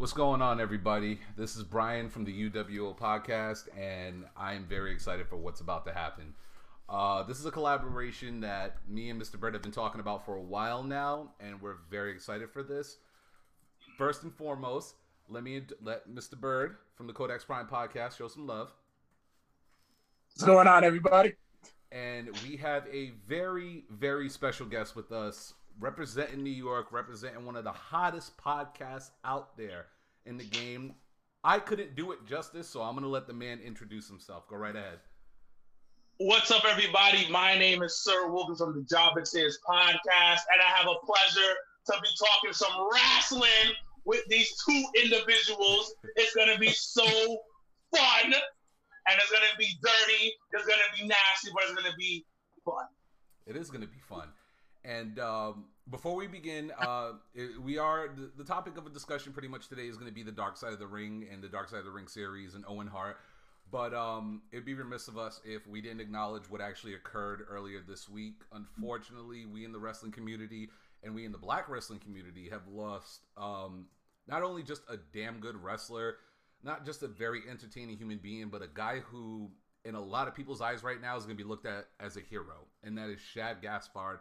What's going on, everybody? This is Bryan from the UWO podcast, and I am very excited for what's about to happen. Uh, this is a collaboration that me and Mr. Bird have been talking about for a while now, and we're very excited for this. First and foremost, let me let Mr. Bird from the Codex Prime podcast show some love. What's going on, everybody? And we have a very, very special guest with us representing New York, representing one of the hottest podcasts out there in the game. I couldn't do it justice, so I'm going to let the man introduce himself. Go right ahead. What's up, everybody? My name is Sir Wilkins from the Jobber Tears podcast, and I have a pleasure to be talking some wrestling with these two individuals. It's going to be so fun, and it's going to be dirty, it's going to be nasty, but it's going to be fun. It is going to be fun. And um, before we begin, uh, we are the, the, topic of a discussion pretty much today is going to be the Dark Side of the Ring and the Dark Side of the Ring series and Owen Hart. But um, it'd be remiss of us if we didn't acknowledge what actually occurred earlier this week. Unfortunately, we in the wrestling community and we in the black wrestling community have lost um, not only just a damn good wrestler, not just a very entertaining human being, but a guy who, in a lot of people's eyes right now, is going to be looked at as a hero, and that is Shad Gaspard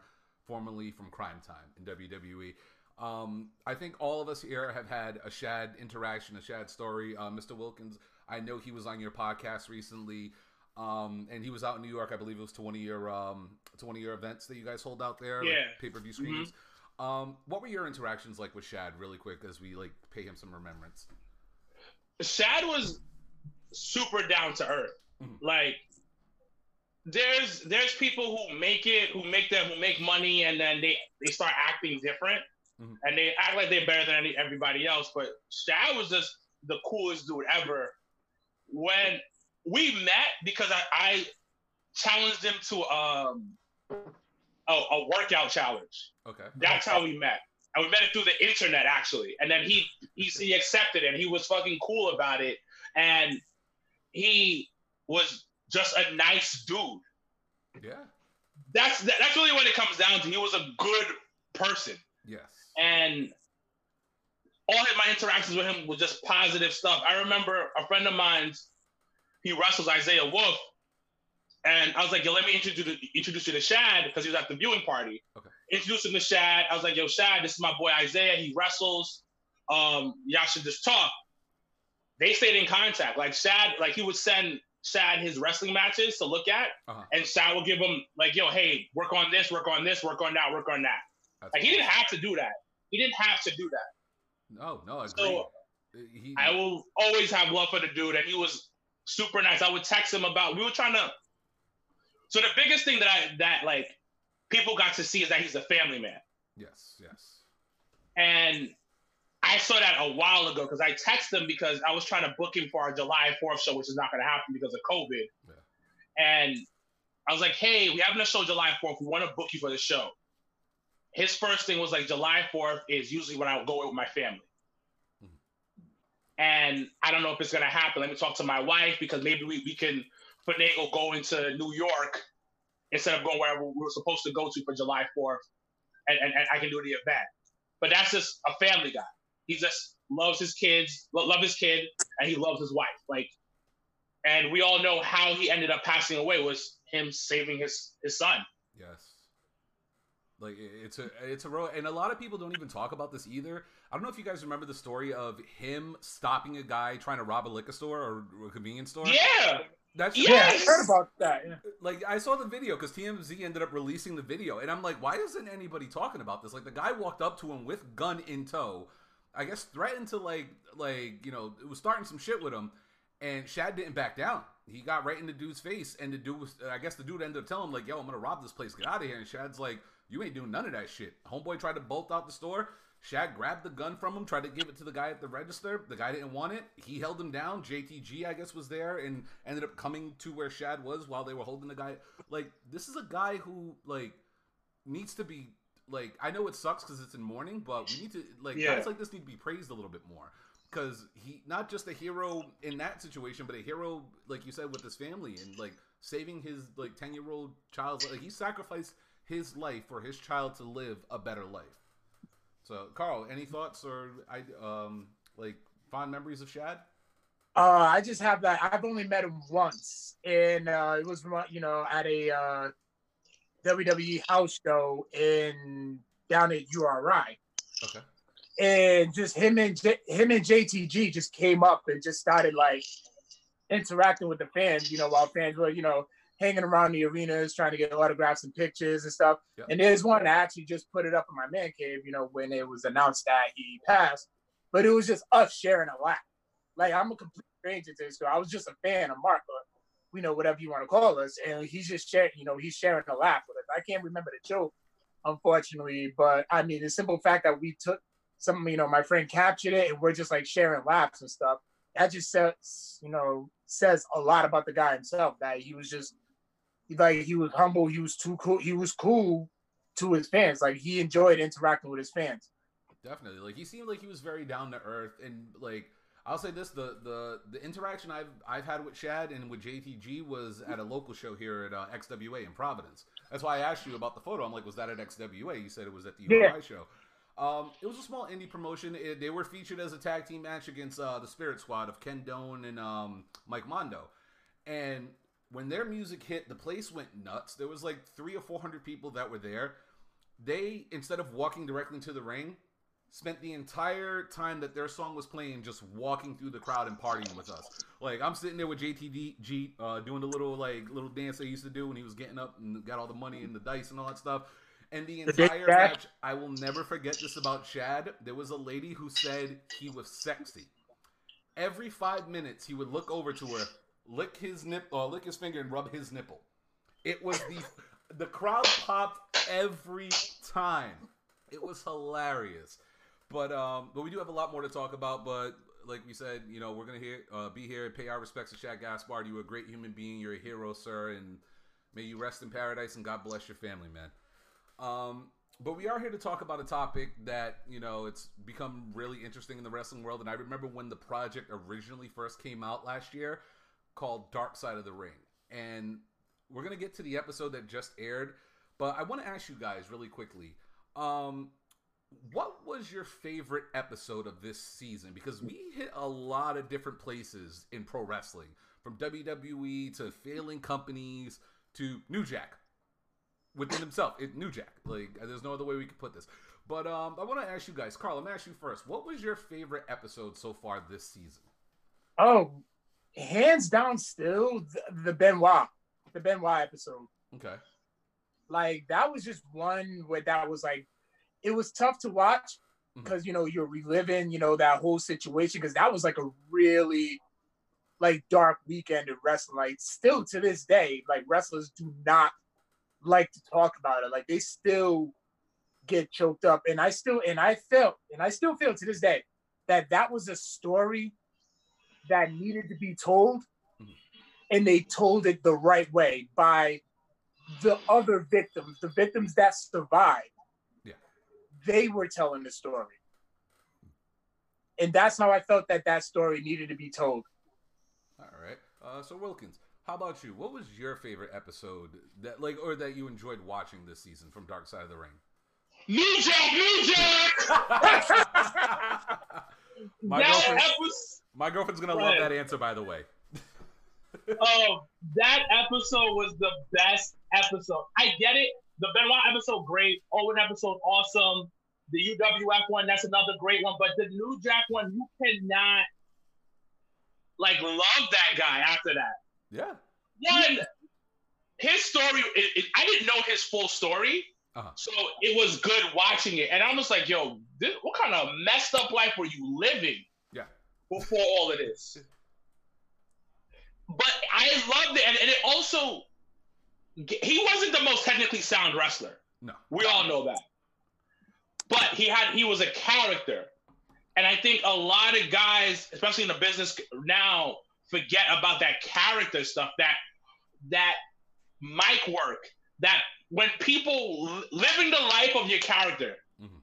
formerly from Cryme Tyme in WWE. Um, I think all of us here have had a Shad interaction, a Shad story. Uh, Mr. Wilkins, I know he was on your podcast recently, um, and he was out in New York. I believe it was to one of your um, to one of your events that you guys hold out there, yeah, like pay per view screens. Mm-hmm. Um, what were your interactions like with Shad, really quick, as we like pay him some remembrance? Shad was super down to earth. Mm-hmm. Like there's there's people who make it, who make them, who make money, and then they they start acting different, mm-hmm. and they act like they're better than everybody else. But Shad was just the coolest dude ever. When we met, because I, I challenged him to um a, a workout challenge. Okay, that's how we met. And we met it through the internet actually. And then he he, he accepted it and he was fucking cool about it. And he was just a nice dude. Yeah. That's that's really what it comes down to. He was a good person. Yes. And all of my interactions with him was just positive stuff. I remember a friend of mine's, he wrestles Isaiah Wolf, and I was like, yo, let me introduce introduce you to Shad because he was at the viewing party. Okay. Introduce him to Shad. I was like, yo, Shad, this is my boy Isaiah. He wrestles. Um, y'all should just talk. They stayed in contact. Like Shad, like he would send Shad his wrestling matches to look at, uh-huh. and Shad will give him like, "Yo, hey, work on this, work on this, work on that, work on that." That's like awesome. he didn't have to do that. He didn't have to do that. No, no, I agree. So he, I will always have love for the dude, and he was super nice. I would text him about. We were trying to. So the biggest thing that I that like people got to see is that he's a family man. Yes, yes. And I saw that a while ago because I texted him because I was trying to book him for our July 4th show, which is not going to happen because of COVID. Yeah. And I was like, hey, we having a show July 4th. We want to book you for the show. His first thing was like, July 4th is usually when I go with my family. Mm-hmm. And I don't know if it's going to happen. Let me talk to my wife because maybe we, we can finagle going to New York instead of going wherever we were supposed to go to for July 4th. And, and, and I can do the event. But that's just a family guy. He just loves his kids, love his kid, and he loves his wife. Like, and we all know how he ended up passing away was him saving his his son. Yes. Like it's a it's a road, and a lot of people don't even talk about this either. I don't know if you guys remember the story of him stopping a guy trying to rob a liquor store or a convenience store. Yeah, that's yes. yeah, I heard about that. Yeah. Like I saw the video because TMZ ended up releasing the video, and I'm like, why isn't anybody talking about this? Like the guy walked up to him with gun in tow, I guess threatened to like like you know it was starting some shit with him, and Shad didn't back down. He got right in the dude's face, and the dude was I guess the dude ended up telling him like, "Yo, I'm gonna rob this place. Get out of here." And Shad's like, "You ain't doing none of that shit." Homeboy tried to bolt out the store. Shad grabbed the gun from him, tried to give it to the guy at the register. The guy didn't want it. He held him down. JTG, I guess, was there and ended up coming to where Shad was while they were holding the guy. Like, this is a guy who like needs to be like I know it sucks because it's in mourning, but we need to like yeah. guys like this need to be praised a little bit more because he not just a hero in that situation, but a hero like you said with his family and like saving his like ten year old child's like he sacrificed his life for his child to live a better life. So Carl, any thoughts or I um like fond memories of Shad? Uh, I just have that. I've only met him once, and uh, it was you know at a uh, WWE house show in down at URI. Okay. And just him and J- him and JTG just came up and just started like interacting with the fans. You know, while fans were you know hanging around the arenas trying to get autographs and pictures and stuff. Yep. And there's one I actually just put it up in my man cave. You know, when it was announced that he passed, but it was just us sharing a lot. Like I'm a complete stranger to this girl. I was just a fan of Mark, or you know, whatever you want to call us. And he's just sharing, you know, he's sharing a laugh with us. I can't remember the joke, unfortunately, but I mean, the simple fact that we took some, you know, my friend captured it and we're just like sharing laughs and stuff. That just says, you know, says a lot about the guy himself. That he was just like he was humble. He was too cool. He was cool to his fans. Like he enjoyed interacting with his fans. Definitely. Like he seemed like he was very down to earth and like I'll say this: the the the interaction I've I've had with Shad and with JTG was at a local show here at uh, XWA in Providence. That's why I asked you about the photo. I'm like, was that at XWA? You said it was at the URI yeah. show. Um, it was a small indie promotion. It, they were featured as a tag team match against uh, the Spirit Squad of Ken Doan and um, Mike Mondo. And when their music hit, the place went nuts. There was like three or four hundred people that were there. They instead of walking directly into the ring, spent the entire time that their song was playing just walking through the crowd and partying with us. Like I'm sitting there with JTG uh, doing the little like little dance they used to do when he was getting up and got all the money and the dice and all that stuff. And the entire match, I will never forget this about Shad. There was a lady who said he was sexy. Every five minutes, he would look over to her, lick his nip, or uh, lick his finger, and rub his nipple. It was the the crowd popped every time. It was hilarious. But um, but we do have a lot more to talk about. But like we said, you know, we're gonna hear, uh, be here, and pay our respects to Shad Gaspard. You're a great human being. You're a hero, sir, and may you rest in paradise and God bless your family, man. Um, but we are here to talk about a topic that you know it's become really interesting in the wrestling world. And I remember when the project originally first came out last year, called Dark Side of the Ring, and we're gonna get to the episode that just aired. But I want to ask you guys really quickly. Um, what was your favorite episode of this season? Because we hit a lot of different places in pro wrestling, from WWE to failing companies to New Jack within himself. It, New Jack, like there's no other way we could put this. But um, I want to ask you guys, Carl. I'm gonna ask you first. What was your favorite episode so far this season? Oh, hands down, still the, the Benoit, the Benoit episode. Okay. Like that was just one where that was like it was tough to watch because mm-hmm. you know you're reliving you know that whole situation because that was like a really like dark weekend of wrestling like still to this day like wrestlers do not like to talk about it like they still get choked up and i still and i felt and i still feel to this day that that was a story that needed to be told mm-hmm. and they told it the right way by the other victims the victims that survived they were telling the story. And that's how I felt that that story needed to be told. All right. Uh, so Wilkins, how about you? What was your favorite episode that like or that you enjoyed watching this season from Dark Side of the Ring? New Jack, New Jack. my, girlfriend, was, my girlfriend's gonna love that answer, by the way. oh, that episode was the best episode. I get it. The Benoit episode, great. Owen episode, awesome. The UWF one, that's another great one. But the New Jack one, you cannot like love that guy after that. Yeah. One, his story, it, it, I didn't know his full story. Uh-huh. So it was good watching it. And I was like, yo, this, what kind of messed up life were you living? Yeah. Before all of this. But I loved it. And, and it also he wasn't the most technically sound wrestler. No. We all know that. But he had he was a character. And I think a lot of guys, especially in the business now, forget about that character stuff, that that mic work, that when people living the life of your character, mm-hmm.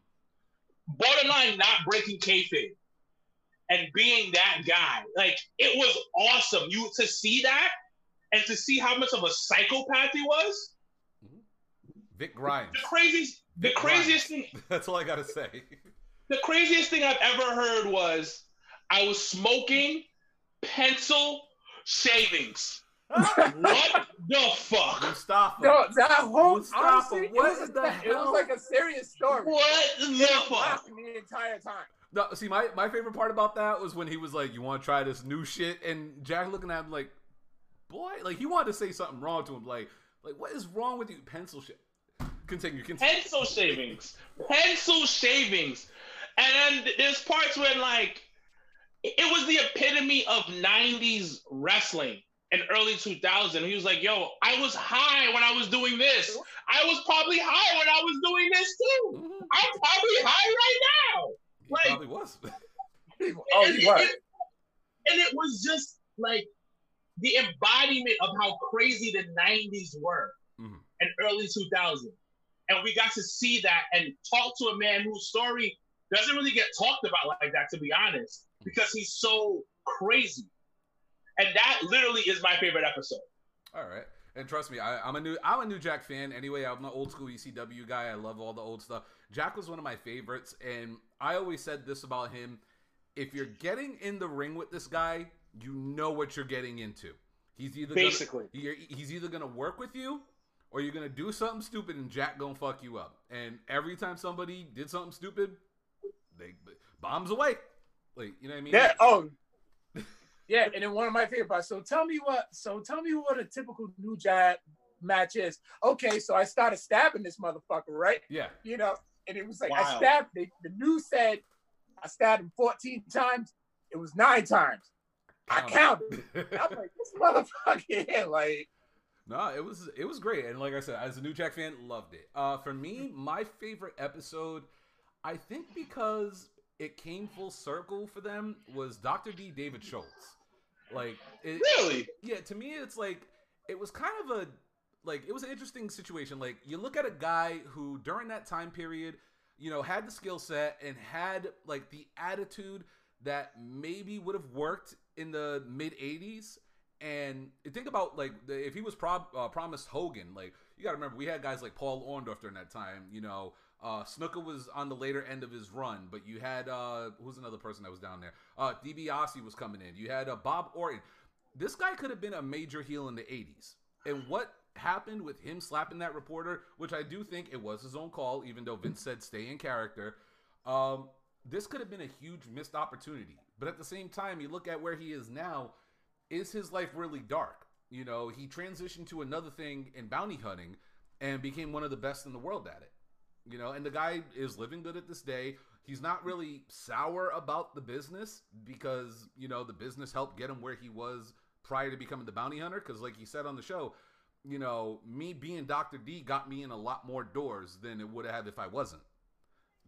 borderline not breaking kayfabe and being that guy, like it was awesome. You to see that and to see how much of a psychopath he was. Vic Grimes. The craziest, the craziest Grimes. thing. That's all I gotta say. The craziest thing I've ever heard was I was smoking pencil shavings. what the fuck? Mustafa. No, that whole Mustafa, honestly, what it was, a, it was like a serious story. What the They fuck? laughing the entire time. No, see, my, my favorite part about that was when he was like, "You want to try this new shit?" and Jack looking at him like, "Boy," like he wanted to say something wrong to him, like, like what is wrong with you? Pencil shit. Continue. Continue. pencil shavings, pencil shavings, and then there's parts where like it it was the epitome of '90s wrestling and early 2000. He was like, "Yo, I was high when I was doing this. I was probably high when I was doing this too. Mhm. I'm probably high right now." He probably was. Oh, and, he was. and- and it was just like the embodiment of how crazy the 90s were Mhm. and early 2000. And we got to see that and talk to a man whose story doesn't really get talked about like that, to be honest, because he's so crazy. And that literally is my favorite episode. All right. And trust me, I, I'm a new I'm a new Jack fan. Anyway, I'm an old school ECW guy. I love all the old stuff. Jack was one of my favorites, and I always said this about him: if you're getting in the ring with this guy, you know what you're getting into. He's either Basically. gonna, he's either gonna work with you, or you're gonna do something stupid, and Jack gonna fuck you up. And every time somebody did something stupid, they bombs away. Like you know what I mean? Yeah. Oh. Yeah, and then one of my favorite parts. So tell me what. So tell me what a typical New Jack match is. Okay, so I started stabbing this motherfucker, right? Yeah. You know, and it was like I stabbed. The, the news said I stabbed him 14 times. It was nine times. I counted. I'm like this motherfucker here, like. No, it was it was great, and like I said, as a New Jack fan, loved it. Uh, for me, my favorite episode, I think because it came full circle for them, was Doctor D. David Schultz. Like, it, Really? yeah, to me, it's like it was kind of a like it was an interesting situation. Like, you look at a guy who during that time period, you know, had the skill set and had like the attitude that maybe would have worked in the mid '80s. And think about like if he was prob uh, promised Hogan, like you got to remember we had guys like Paul Orndorff during that time. You know, uh, Snuka was on the later end of his run, but you had uh, who's another person that was down there? Uh, DiBiase was coming in. You had uh, Bob Orton. This guy could have been a major heel in the '80s. And what happened with him slapping that reporter, which I do think it was his own call, even though Vince said stay in character. Um, this could have been a huge missed opportunity. But at the same time, you look at where he is now. Is his life really dark? You know, he transitioned to another thing in bounty hunting and became one of the best in the world at it. You know, and the guy is living good at this day. He's not really sour about the business because, you know, the business helped get him where he was prior to becoming the bounty hunter. Because, like he said on the show, you know, me being Dr. D got me in a lot more doors than it would have if I wasn't.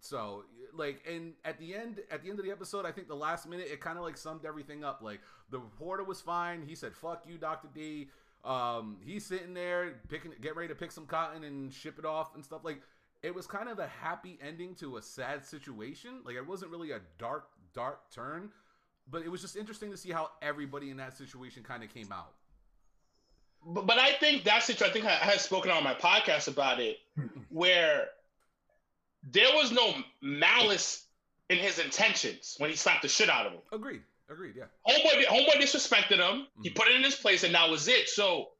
So, like, and at the end, at the end of the episode, I think the last minute, it kind of like summed everything up. Like, the reporter was fine. He said, "Fuck you, Doctor D." Um, he's sitting there picking, get ready to pick some cotton and ship it off and stuff. Like, it was kind of a happy ending to a sad situation. Like, it wasn't really a dark, dark turn, but it was just interesting to see how everybody in that situation kind of came out. But, but I think that's it. I think I, I had spoken on my podcast about it, where there was no malice in his intentions when he slapped the shit out of him. Agreed. Agreed. Yeah. Homeboy, homeboy disrespected him. He Mhm. put it in his place, and that was it. So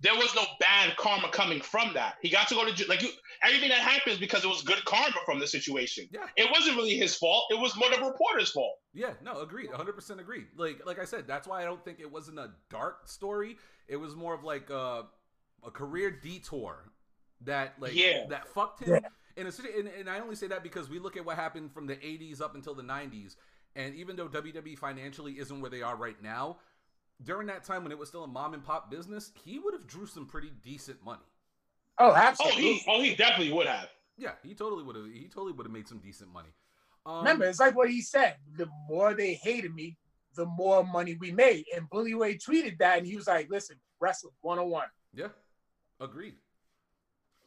there was no bad karma coming from that. He got to go to jail. Like you, everything that happens because it was good karma from the situation. Yeah. It wasn't really his fault. It was more the reporter's fault. Yeah, no, agreed, 100% agreed. Like like I said, that's why I don't think it wasn't a dark story. It was more of like a, a career detour that like Yeah. that fucked him in a and, and I only say that because we look at what happened from the 80s up until the 90s and even though WWE financially isn't where they are right now, during that time when it was still a mom and pop business, he would have drew some pretty decent money. Oh, Oh, absolutely. he, oh, he definitely would have. Yeah, he totally would have he totally would have made some decent money. Um, Remember, it's like what he said. The more they hated me, the more money we made. And Bully Ray tweeted that, and he was like, "Listen, wrestling 101." Yeah. Agreed.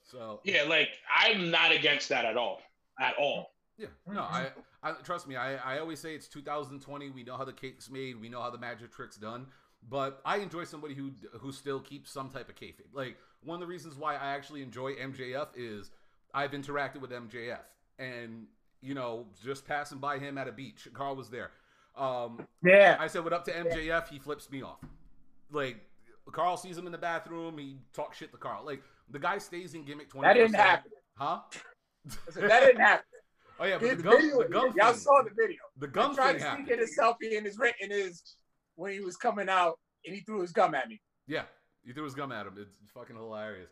So Yeah, like I'm not against that at all. At all. Yeah, no, I, I trust me. I, I always say it's 2020. We know how the cake's made. We know how the magic trick's done. But I enjoy somebody who who still keeps some type of kayfabe. Like one of the reasons why I actually enjoy MJF is I've interacted with MJF, and you know, just passing by him at a beach. Carl was there. Um, yeah. I said what up to MJF. He flips me off. Like Carl sees him in the bathroom. He talks shit to Carl. Like the guy stays in gimmick twenty. That didn't happen. Huh? that didn't happen. Oh yeah, but the gum, video, the gum y'all thing, saw the video. the He gum tried thing to sneak in his selfie in his in his when he was coming out and he threw his gum at me. Yeah, he threw his gum at him. It's fucking hilarious.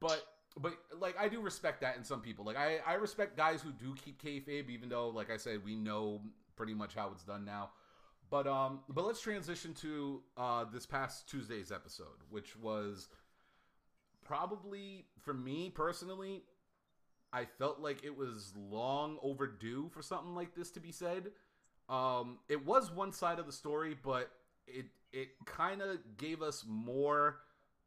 But but like I do respect that in some people. Like I I respect guys who do keep kayfabe, even though like I said we know pretty much how it's done now. But um but let's transition to uh this past Tuesday's episode, which was probably for me personally. I felt like it was long overdue for something like this to be said. Um, it was one side of the story, but it it kind of gave us more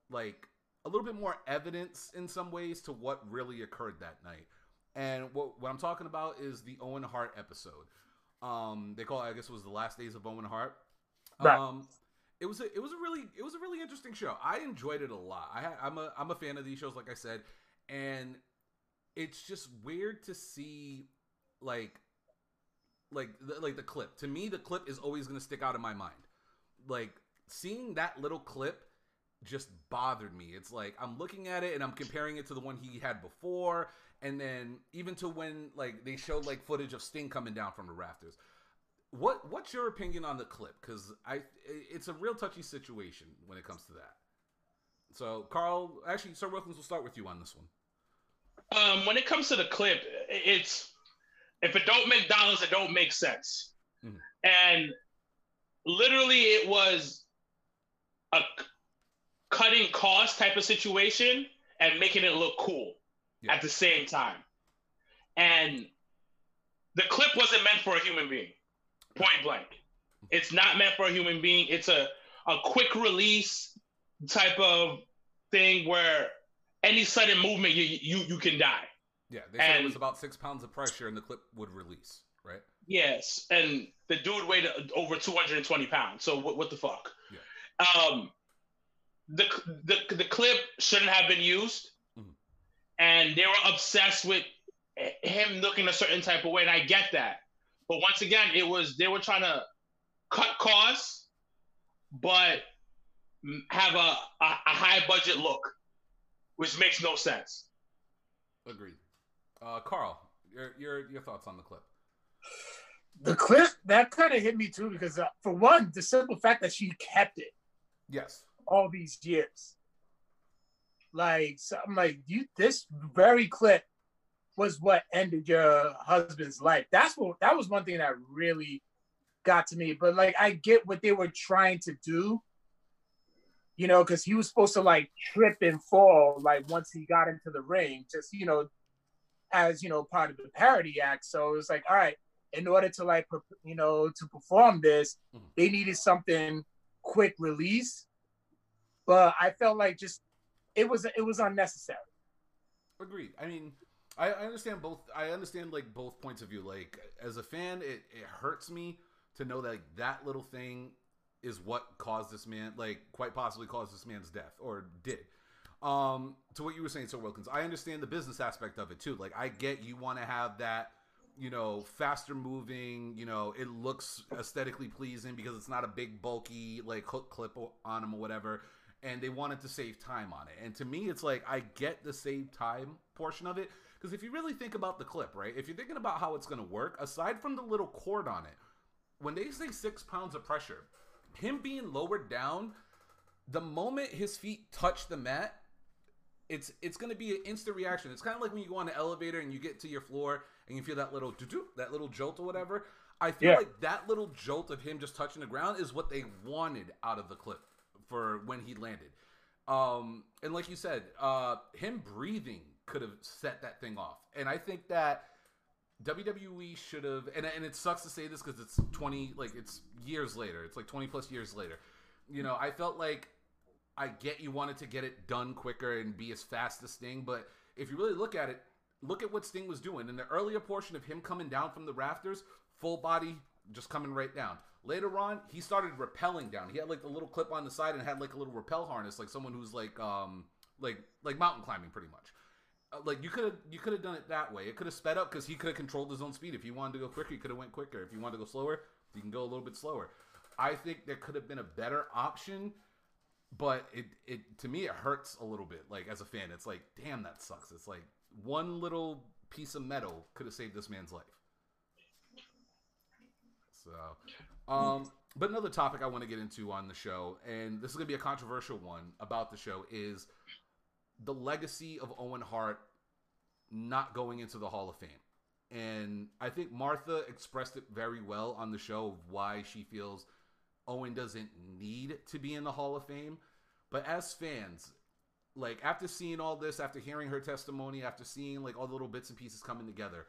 like a little bit more evidence in some ways to what really occurred that night. And what what I'm talking about is the Owen Hart episode. Um, they call it, I guess it was the last days of Owen Hart. Right. Um, it was a it was a really it was a really interesting show. I enjoyed it a lot. I I'm a I'm a fan of these shows, like I said, and it's just weird to see like like the, like the clip. To me, the clip is always going to stick out in my mind. Like seeing that little clip just bothered me. It's like I'm looking at it and I'm comparing it to the one he had before, and then even to when like they showed like footage of Sting coming down from the rafters. What what's your opinion on the clip? Because I it's a real touchy situation when it comes to that. So Carl, actually, Sir Wilkins, will start with you on this one. Um, when it comes to the clip, it's if it don't make dollars, it don't make sense. Mhm. And literally, it was a cutting cost type of situation and making it look cool Yeah. at the same time. And the clip wasn't meant for a human being, point blank. It's not meant for a human being. It's a, a quick release type of thing where any sudden movement you you, you can die. Yeah, they said it was about six pounds of pressure, and the clip would release. Right? Yes, and the dude weighed over 220 pounds. So what, what the fuck? Yeah. Um, the, the the clip shouldn't have been used, Mhm. and they were obsessed with him looking a certain type of way, and I get that. But once again, it was they were trying to cut costs, but have a, a, a high budget look, which makes no sense. Agreed. Uh, Carl, your your your thoughts on the clip? The clip that kind of hit me too because uh, for one, the simple fact that she kept it Yes. all these years. Like so I'm like, you this very clip was what ended your husband's life. That's what that was one thing that really got to me. But like I get what they were trying to do. You know, because he was supposed to like trip and fall like once he got into the ring, just you know, as you know, part of the parody act. So it was like, all right, in order to like you know to perform this, Mhm. they needed something quick release. But I felt like just it was it was unnecessary. Agreed. I mean, I, I understand both. I understand like both points of view. Like as a fan, it, it hurts me to know that like, that little thing is what caused this man, like quite possibly caused this man's death or did. Um, to what you were saying, Sir Wilkins, I understand the business aspect of it too. Like I get you want to have that, you know, faster moving. You know, it looks aesthetically pleasing because it's not a big bulky like hook clip on him or whatever and they wanted to save time on it. And to me, it's like I get the save time portion of it because if you really think about the clip, right? If you're thinking about how it's going to work, aside from the little cord on it, when they say six pounds of pressure, him being lowered down, the moment his feet touch the mat, it's it's going to be an instant reaction. It's kind of like when you go on an elevator and you get to your floor and you feel that little doo-doo, that little jolt or whatever. I feel Yeah. like that little jolt of him just touching the ground is what they wanted out of the clip for when he landed. Um, and like you said, uh, him breathing could have set that thing off. And I think that WWE should have, and, and it sucks to say this because it's 20, like it's years later. It's like 20 plus years later. You know, I felt like I get you wanted to get it done quicker and be as fast as Sting, but if you really look at it, look at what Sting was doing. In the earlier portion of him coming down from the rafters, full body, just coming right down. Later on, he started rappelling down. He had like the little clip on the side and had like a little rappel harness, like someone who's like um like like mountain climbing pretty much. Uh, like you could have you could have done it that way. It could have sped up because he could have controlled his own speed. If he wanted to go quicker, he could have went quicker. If you wanted to go slower, you can go a little bit slower. I think there could have been a better option, but it it to me it hurts a little bit. Like as a fan, it's like damn that sucks. It's like one little piece of metal could have saved this man's life. So, um, but another topic I want to get into on the show, and this is gonna be a controversial one about the show, is the legacy of Owen Hart not going into the Hall of Fame. And I think Martha expressed it very well on the show of why she feels Owen doesn't need to be in the Hall of Fame. But as fans, like after seeing all this, after hearing her testimony, after seeing like all the little bits and pieces coming together,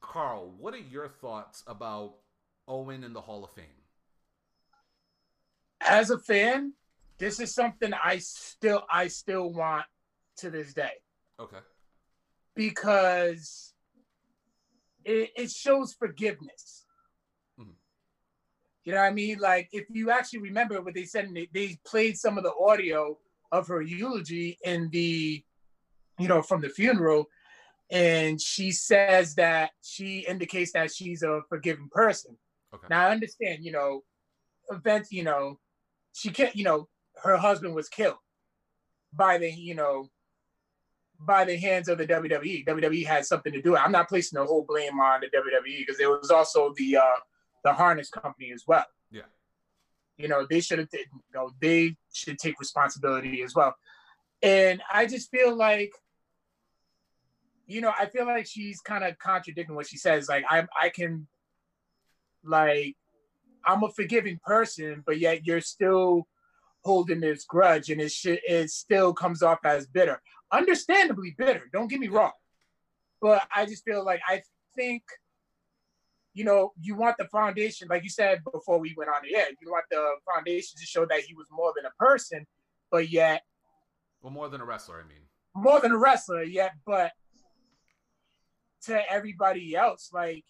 Carl, what are your thoughts about Owen in the Hall of Fame? As a fan, this is something I still I still want to this day. Okay. Because it, it shows forgiveness. Mm-hmm. You know what I mean? Like if you actually remember what they said, they, they played some of the audio of her eulogy in the, you know, from the funeral, and she says that she indicates that she's a forgiving person. Okay. Now I understand, you know, events, you know, she can't, you know, her husband was killed by the, you know, by the hands of the WWE. WWE had something to do it. I'm not placing the whole blame on the WWE because there was also the uh the harness company as well. Yeah. You know, they should have you know, they should take responsibility as well. And I just feel like you know, I feel like she's kind of contradicting what she says. Like I I can like I'm a forgiving person, but yet you're still holding this grudge and it sh- it still comes off as bitter understandably bitter. Don't get me wrong, but I just feel like I think, you know, you want the foundation, like you said before we went on the air, you want the foundation to show that he was more than a person, but yet, well, more than a wrestler. I mean, more than a wrestler, yet, but to everybody else, like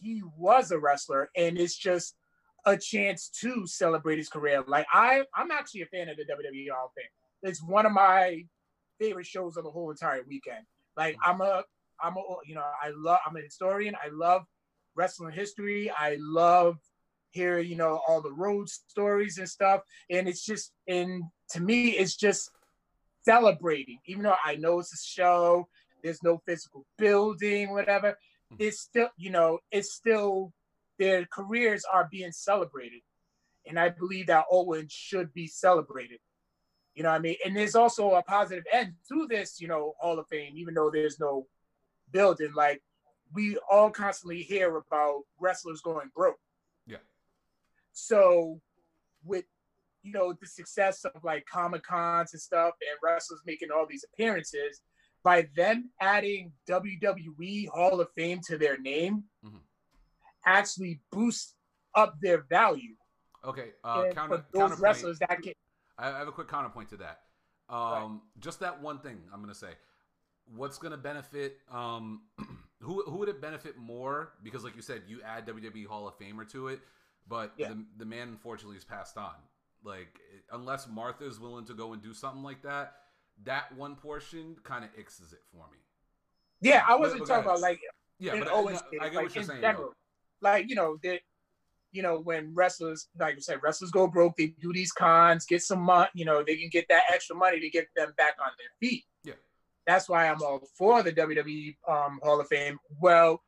he was a wrestler, and it's just a chance to celebrate his career. Like I, I'm actually a fan of the WWE Hall of Fame. It's one of my favorite shows of the whole entire weekend. Like I'm a I'm a you know I love I'm a historian. I love wrestling history. I love hearing you know all the road stories and stuff. And it's just and to me it's just celebrating. Even though I know it's a show, there's no physical building, whatever. Hmm. It's still you know it's still their careers are being celebrated. And I believe that Owen should be celebrated. You know what I mean? And there's also a positive end to this, you know, Hall of Fame, even though there's no building. Like we all constantly hear about wrestlers going broke. Yeah. So with you know the success of like Comic Cons and stuff and wrestlers making all these appearances, by them adding WWE Hall of Fame to their name, mm-hmm. actually boosts up their value. Okay, uh, counter, for those wrestlers that can I have a quick counterpoint to that. Um, right. Just that one thing I'm going to say. What's going to benefit? Um, who who would it benefit more? Because, like you said, you add WWE Hall of Famer to it, but yeah. the the man unfortunately has passed on. Like unless Martha is willing to go and do something like that, that one portion kind of ixes it for me. Yeah, I wasn't but, but talking about like yeah, but I, I, get like, what you're saying. General, like you know, that you know, when wrestlers, like I said, wrestlers go broke, they do these cons, get some money, you know, they can get that extra money to get them back on their feet. Yeah. That's why I'm all for the WWE um, Hall of Fame. Well,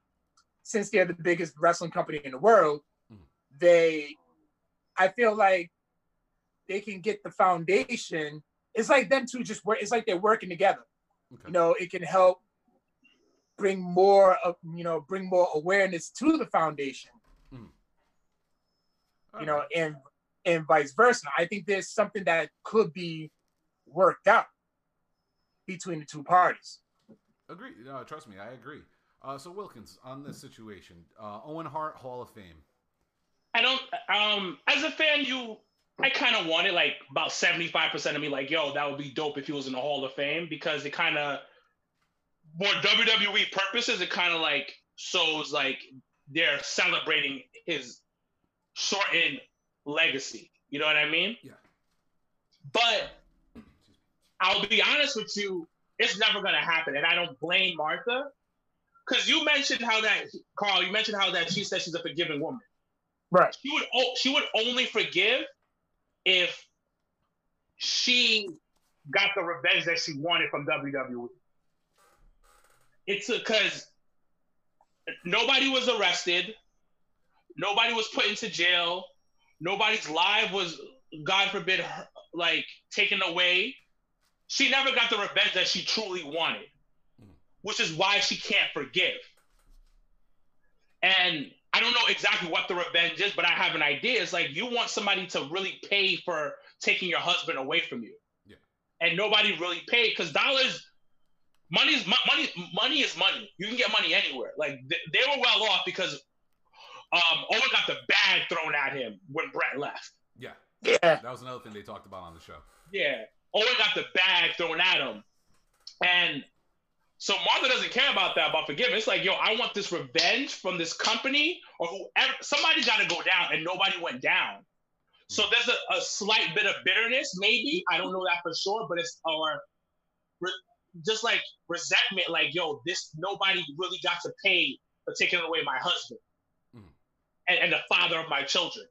since they're the biggest wrestling company in the world, mm-hmm. they, I feel like they can get the foundation. It's like them two just work. It's like they're working together. Okay. You know, it can help bring more of, you know, bring more awareness to the foundation you know, and and vice versa. I think there's something that could be worked out between the two parties. Agree. No, trust me, I agree. Uh, so Wilkins, on this situation, uh, Owen Hart Hall of Fame. I don't. Um, as a fan, you, I kind of wanted like about seventy five percent of me like, yo, that would be dope if he was in the Hall of Fame because it kind of, for WWE purposes, it kind of like shows like they're celebrating his shorten legacy. You know what I mean? Yeah. But I'll be honest with you, it's never gonna happen, and I don't blame Martha because you mentioned how that Carl, you mentioned how that she said she's a forgiving woman. Right. She would she would only forgive if she got the revenge that she wanted from WWE. It's because nobody was arrested, nobody was put into jail, nobody's life was, God forbid, like taken away. She never got the revenge that she truly wanted mm. which is why she can't forgive. And I don't know exactly what the revenge is, but I have an idea. It's like you want somebody to really pay for taking your husband away from you. Yeah. And nobody really paid because dollars, money is money. Money is money. You can get money anywhere. Like they, they were well off because um, Owen got the bag thrown at him when Brett left. Yeah. Yeah. That was another thing they talked about on the show. Yeah. Owen got the bag thrown at him, and so Martha doesn't care about that, about forgiveness. It's like, yo, I want this revenge from this company or whoever. Somebody's got to go down, and nobody went down. So there's a, a, slight bit of bitterness, maybe. I don't know that for sure, but it's or re, just like resentment, like, yo, this nobody really got to pay for taking away my husband. And, and the father of my children.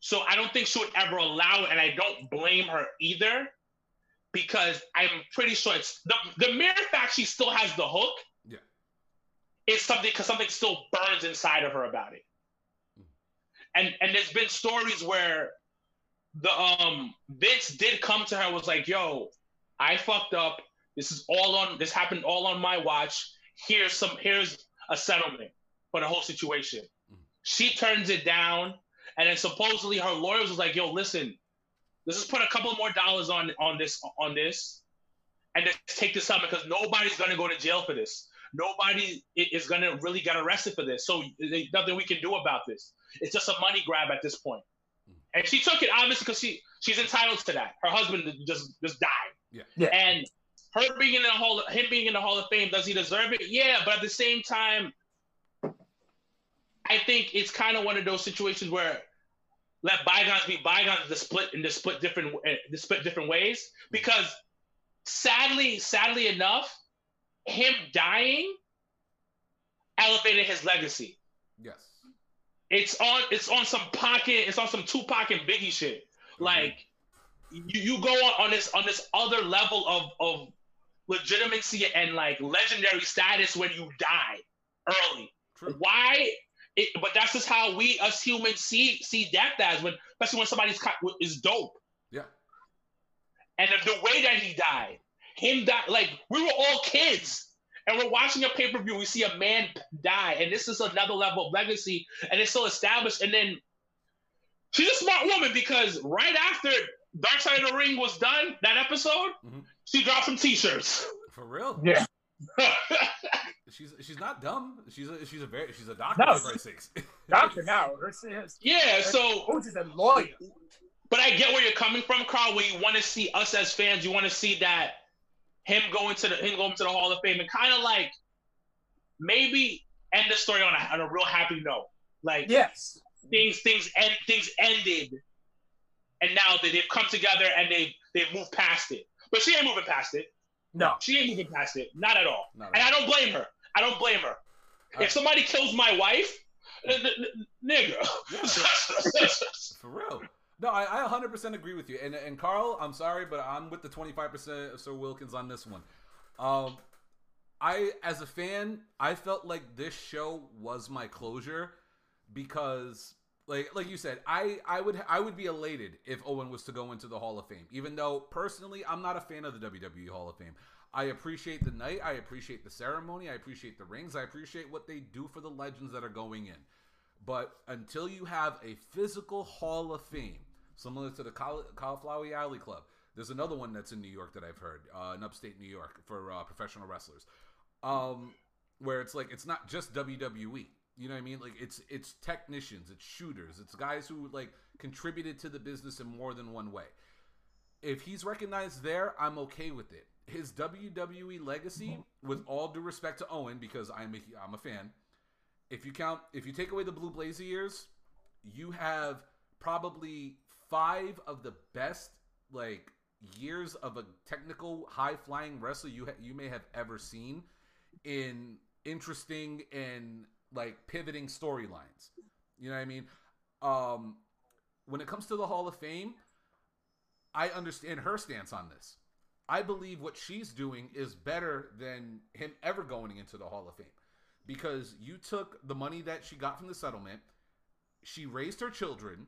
So I don't think she would ever allow it, and I don't blame her either because I'm pretty sure it's the, the mere fact she still has the hook. Yeah. Is something because something still burns inside of her about it. Mm. And and there's been stories where the um Vince did come to her was like, "Yo, I fucked up. This is all on. This happened all on my watch. Here's some. Here's a settlement for the whole situation." She turns it down, and then supposedly her lawyers was like, "Yo, listen, let's just put a couple more dollars on on this on this, and just take this up because nobody's gonna go to jail for this. Nobody is gonna really get arrested for this. So there's nothing we can do about this. It's just a money grab at this point. And she took it obviously because she she's entitled to that. Her husband just just died. Yeah. yeah. And her being in the hall, him being in the Hall of Fame, does he deserve it? Yeah, but at the same time, I think it's kind of one of those situations where let bygones be bygones to split and to split different eh, to split different ways. Because sadly sadly enough him dying elevated his legacy. Yes. It's on it's on some pocket it's on some tupac and biggie shit. Mm-hmm. like you, you go on, on this on this other level of of legitimacy and like legendary status when you die early. True. why it, but that's just how we as humans see see death as when, especially when somebody's is dope. Yeah. And the, the way that he died, him die like we were all kids, and we're watching a pay per view. We see a man die, and this is another level of legacy, and it's so established. And then she's a smart woman because right after Dark Side of the Ring was done, that episode, mm-hmm. she dropped some T-shirts. For real? Yeah. she's she's not dumb. She's a, she's a very she's a doctor no, for sakes. doctor now. Her, yeah, so she's a lawyer. But I get where you're coming from, Carl. Where you want to see us as fans, you want to see that him going to the him going to the Hall of Fame and kind of like maybe end the story on a, on a real happy note. Like yes, things things end things ended, and now they, they've come together and they they've moved past it. But she ain't moving past it. No, she ain't moving past it. Not at all. Not and I don't blame her. I don't blame her. If somebody kills my wife, n- n- nigga. For real. No, I, I 100% agree with you. And and Carl, I'm sorry, but I'm with the 25% of Sir Wilkins on this one. Um, I, as a fan, I felt like this show was my closure because, like, like you said, I, I would, I would be elated if Owen was to go into the Hall of Fame. Even though personally, I'm not a fan of the WWE Hall of Fame. I appreciate the night. I appreciate the ceremony. I appreciate the rings. I appreciate what they do for the legends that are going in. But until you have a physical Hall of Fame, similar to the Cauliflower Alley Club, there's another one that's in New York that I've heard, uh, in upstate New York for uh, professional wrestlers, um, where it's like it's not just WWE. You know what I mean? Like it's it's technicians, it's shooters, it's guys who like contributed to the business in more than one way. If he's recognized there, I'm okay with it his WWE legacy, with all due respect to Owen, because I'm a, I'm a fan. If you count, if you take away the Blue Blazer years, you have probably five of the best like years of a technical high flying wrestler you ha- you may have ever seen in interesting and like pivoting storylines. You know what I mean? Um, when it comes to the Hall of Fame, I understand her stance on this. I believe what she's doing is better than him ever going into the Hall of Fame because you took the money that she got from the settlement, she raised her children,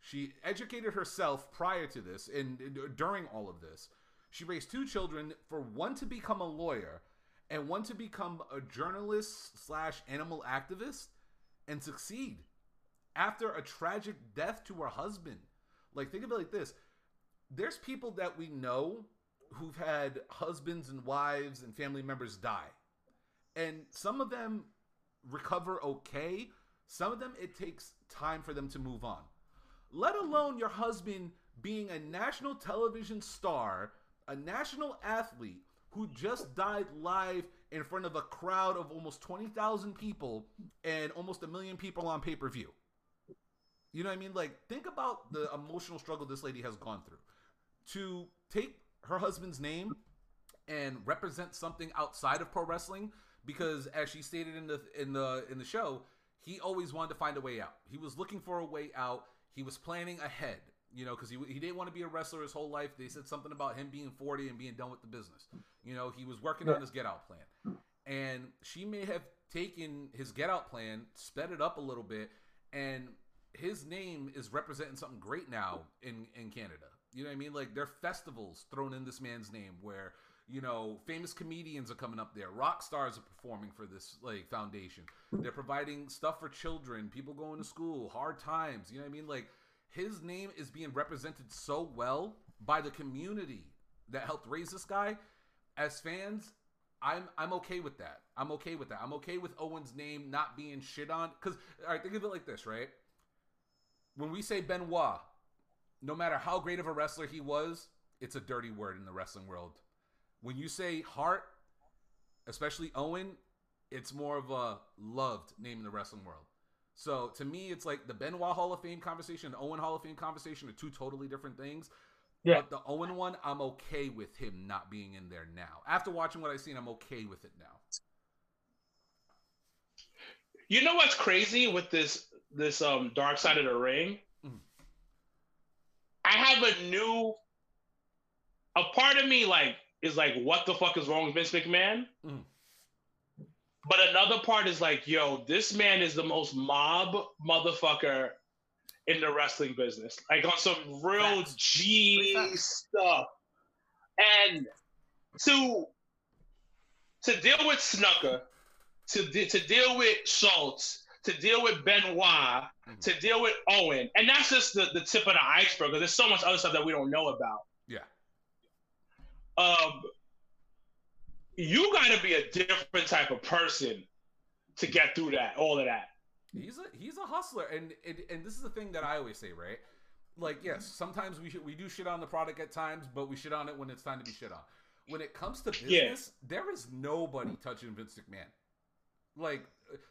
she educated herself prior to this and during all of this. She raised two children for one to become a lawyer and one to become a journalist slash animal activist and succeed after a tragic death to her husband. Like, think of it like this there's people that we know who've had husbands and wives and family members die. And some of them recover okay, some of them it takes time for them to move on. Let alone your husband being a national television star, a national athlete who just died live in front of a crowd of almost 20,000 people and almost a million people on pay per view. You know what I mean? Like, think about the emotional struggle this lady has gone through. To take her husband's name and represent something outside of pro wrestling, because as she stated in the in the in the show, he always wanted to find a way out. He was looking for a way out. He was planning ahead, you know, because he, he didn't want to be a wrestler his whole life. They said something about him being 40 and being done with the business. You know, he was working yeah. on his get out plan. And she may have taken his get out plan, sped it up a little bit, and his name is representing something great now in in Canada. You know what I mean? Like there are festivals thrown in this man's name where you know famous comedians are coming up there, rock stars are performing for this like foundation. They're providing stuff for children, people going to school, hard times. You know what I mean? Like his name is being represented so well by the community that helped raise this guy. As fans, I'm I'm okay with that. I'm okay with that. I'm okay with Owen's name not being shit on. Cause all right, think of it like this, right? when we say Benoit, no matter how great of a wrestler he was, it's a dirty word in the wrestling world. When you say Hart, especially Owen, it's more of a loved name in the wrestling world. So to me, it's like the Benoit Hall of Fame conversation, the Owen Hall of Fame conversation are two totally different things. Yeah. But the Owen one, I'm okay with him not being in there now. After watching what I've seen, I'm okay with it now. You know what's crazy with this this um Dark Side of the Ring, mm. I have a new a part of me like is like, what the fuck is wrong with Vince McMahon? Mm. But another part is like, yo, this man is the most mob motherfucker in the wrestling business. Like on some real Facts. G stuff. And to to deal with Snuka, to to deal with Schultz, to deal with Benoit, mm-hmm. to deal with Owen, and that's just the, the tip of the iceberg. Because there's so much other stuff that we don't know about. Yeah. Um, you got to be a different type of person to get through that, all of that. He's a he's a hustler, and and, and this is the thing that I always say, right? Like, yes, mm-hmm. sometimes we we do shit on the product at times, but we shit on it when it's time to be shit on. When it comes to business, yeah. there is nobody touching Vince McMahon. Like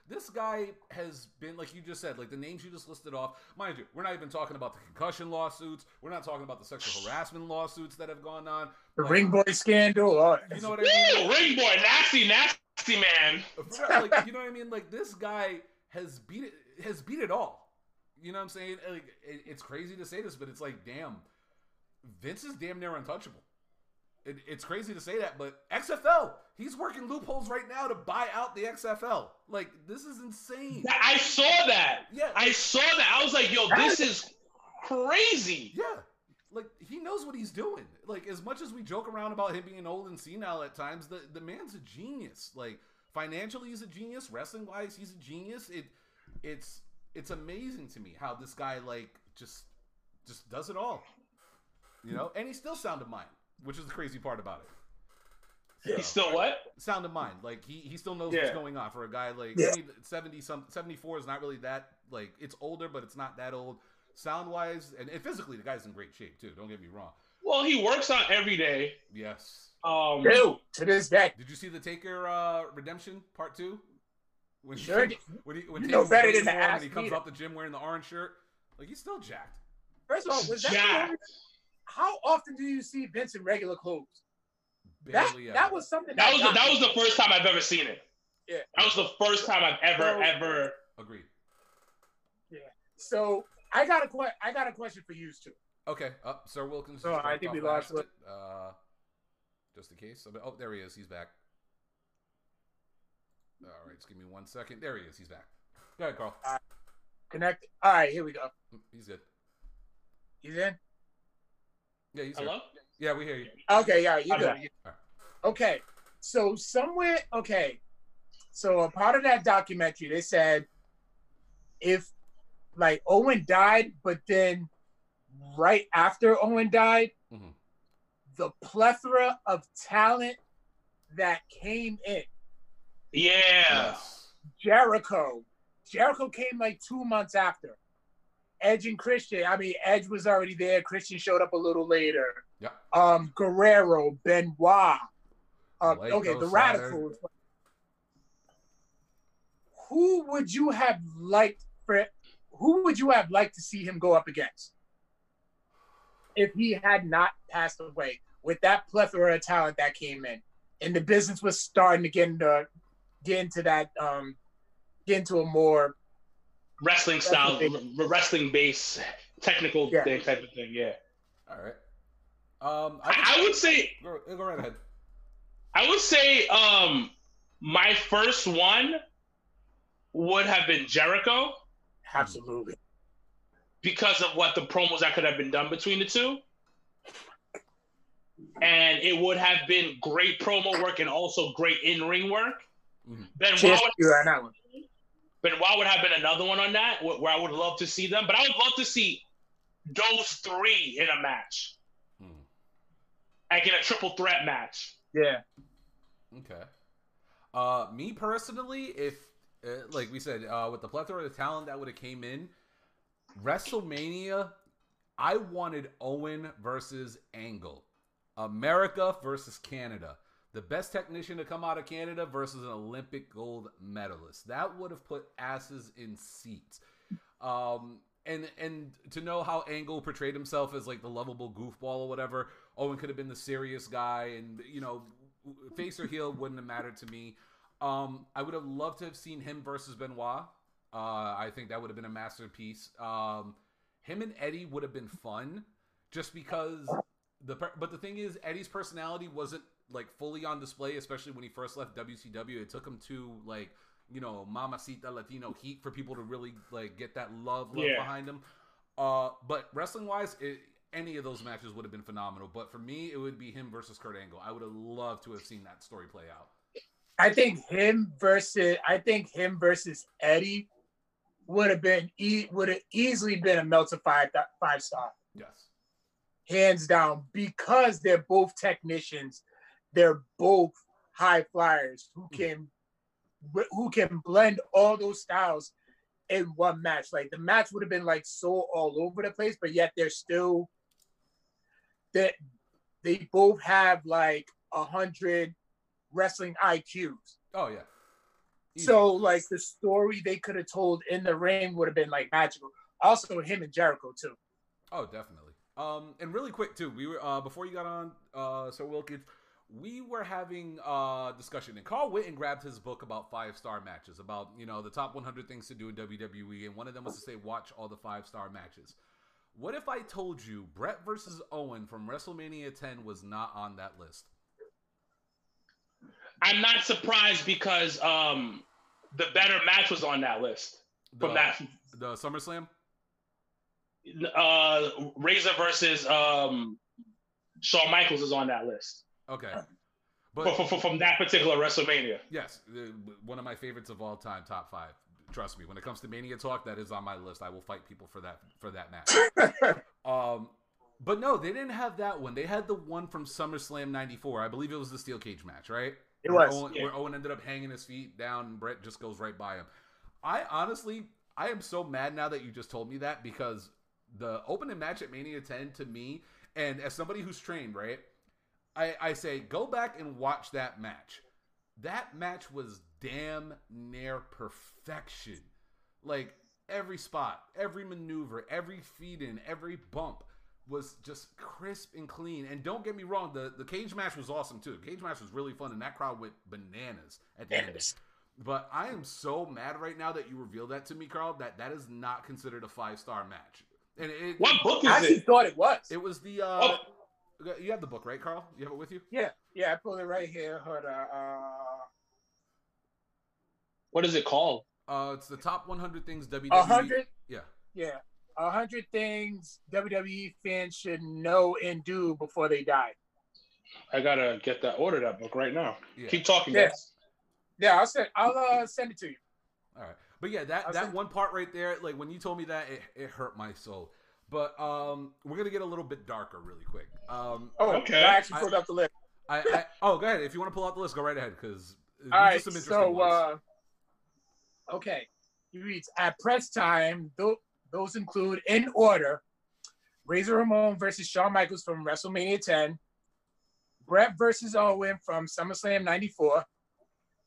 this guy has been like you just said, like the names you just listed off. Mind you, we're not even talking about the concussion lawsuits. We're not talking about the sexual harassment lawsuits that have gone on. The like, ring boy scandal. Oh, you know what I mean? ring boy, nasty, nasty man. like, you know what I mean? Like this guy has beat it. Has beat it all. You know what I'm saying? Like it, it's crazy to say this, but it's like, damn, Vince is damn near untouchable. It, it's crazy to say that, but XFL, he's working loopholes right now to buy out the XFL. Like this is insane. I saw that. Yeah, I saw that. I was like, yo, this is crazy. Yeah, like he knows what he's doing. Like as much as we joke around about him being old and senile at times, the the man's a genius. Like financially, he's a genius. Wrestling wise, he's a genius. It it's it's amazing to me how this guy like just just does it all. You know, and he's still sound of mind which is the crazy part about it. So, He's still what? Sound of mind. Like he, he still knows yeah. what's going on for a guy like yeah. 70 some 74 is not really that like it's older but it's not that old. Sound wise and, and physically the guy's in great shape too. Don't get me wrong. Well, he works out every day. Yes. Um Dude, to this day. Did you see the Taker uh Redemption part 2? When sure. He, when he when you know better than to ask that. He comes off the gym wearing the orange shirt. Like he's still jacked. First of all, was that how often do you see Vince in regular clothes? That, Barely that ever. was something That was the, that was the first time I've ever seen it. Yeah. That was the first time I've ever So- ever. agreed. Yeah, So I got a que- I got a question for you too. Okay, up, Sir Wilkins. So, I think we lost accident. Uh, just in case. Oh, there he is. He's back. All right, just give me one second. There he is. He's back. Go ahead, Carl. Connect. All right, here we go. He's good. He's in. Yeah, he's here. Hello. Yeah, we hear you. Okay, yeah, you good. Okay, so somewhere, okay, so a part of that documentary, they said if like Owen died, but then right after Owen died, Mhm. the plethora of talent that came in, Yeah. Yes. Jericho, Jericho came like two months after. Edge and Christian. I mean, Edge was already there. Christian showed up a little later. Yeah. Um, Guerrero, Benoit. Blake okay, the Radicalz. Who would you have liked for? Who would you have liked to see him go up against if he had not passed away with that plethora of talent that came in, and the business was starting to get into get into that um get into a more Wrestling style, Wrestling r- wrestling base, technical Yeah. thing type of thing. Yeah. All right. Um, I, I, I would say go, go right ahead. I would say um my first one would have been Jericho absolutely because of what the promos that could have been done between the two. And it would have been great promo work and also great in-ring work. Mhm. Benoit cheers would, to you on that one. Benoit would have been another one on that wh- where I would love to see them. But I would love to see those three in a match, Hmm. like in a triple threat match. Yeah, Okay. Uh, me personally, if uh, like we said, uh, with the plethora of talent that would have came in, WrestleMania, I wanted Owen versus Angle, America versus Canada, the best technician to come out of Canada versus an Olympic gold medalist. That would have put asses in seats. Um, and and to know how Angle portrayed himself as like the lovable goofball or whatever, Owen could have been the serious guy, and you know, face or heel wouldn't have mattered to me. Um, I would have loved to have seen him versus Benoit. Uh, I think that would have been a masterpiece. Um, him and Eddie would have been fun, just because the but the thing is, Eddie's personality wasn't like fully on display, especially when he first left WCW. It took him to like you know Mamacita Latino heat for people to really like get that love, love Yeah. behind him. Uh, but wrestling wise, it, any of those matches would have been phenomenal. But for me, it would be him versus Kurt Angle. I would have loved to have seen that story play out. I think him versus I think him versus Eddie would have been e- would have easily been a Meltzer five five star, Yes. hands down, because they're both technicians, they're both high flyers who can who can blend all those styles in one match. Like the match would have been like so all over the place, but yet they're still that they both have like a hundred wrestling IQs. Oh yeah. Easy. So like the story they could have told in the ring would have been like magical. Also him and Jericho too. Oh, definitely. Um, and really quick too, we were uh before you got on, uh, Sir Wilkins, we were having a discussion, and Carl Witten grabbed his book about five star matches, about you know the top 100 things to do in WWE, and one of them was to say watch all the five star matches. What if I told you Brett versus Owen from WrestleMania 10 was not on that list? I'm not surprised because um the better match was on that list The, from that the SummerSlam. uh Razor versus um Shawn Michaels is on that list. Okay, But but from, from, from that particular WrestleMania. Yes, uh, one of my favorites of all time, top five. Trust me, when it comes to Mania talk, that is on my list. I will fight people for that for that match. um, but no, they didn't have that one. They had the one from SummerSlam '94. I believe it was the steel cage match, right? It where was, Owen, yeah. where Owen ended up hanging his feet down, and Brett just goes right by him. I honestly, I am so mad now that you just told me that because the opening match at Mania 10 to me, and as somebody who's trained, right, I, I say go back and watch that match. That match was damn near perfection. Like every spot, every maneuver, every feed in, every bump was just crisp and clean. And don't get me wrong, the, the cage match was awesome too. Cage match was really fun, and that crowd went bananas at the end. But I am so mad right now that you revealed that to me, Carl. That that is not considered a five star match. And it, what book is I actually it? thought it was. It was the. Uh, Oh. You have the book, right, Carl? You have it with you? Yeah, yeah. I pulled it right here. Hold on. Uh, What is it called? Uh, it's the top 100 things WWE. a hundred. Yeah. Yeah, a hundred things WWE fans should know and do before they die. I gotta get that order that book right now. Yeah. Keep talking, Yeah. guys. Yeah, I'll send. I'll uh, send it to you. All right, but yeah, that I'll that one part right there, like when you told me that, it, it hurt my soul. But um, we're gonna get a little bit darker really quick. Um, Oh, Okay. I actually I- pulled up the list. I, I oh, go ahead. If you want to pull out the list, go right ahead because All right, some interesting so ones. uh, okay, he reads at press time. Th- those include in order: Razor Ramon versus Shawn Michaels from WrestleMania 10, Brett versus Owen from SummerSlam 94,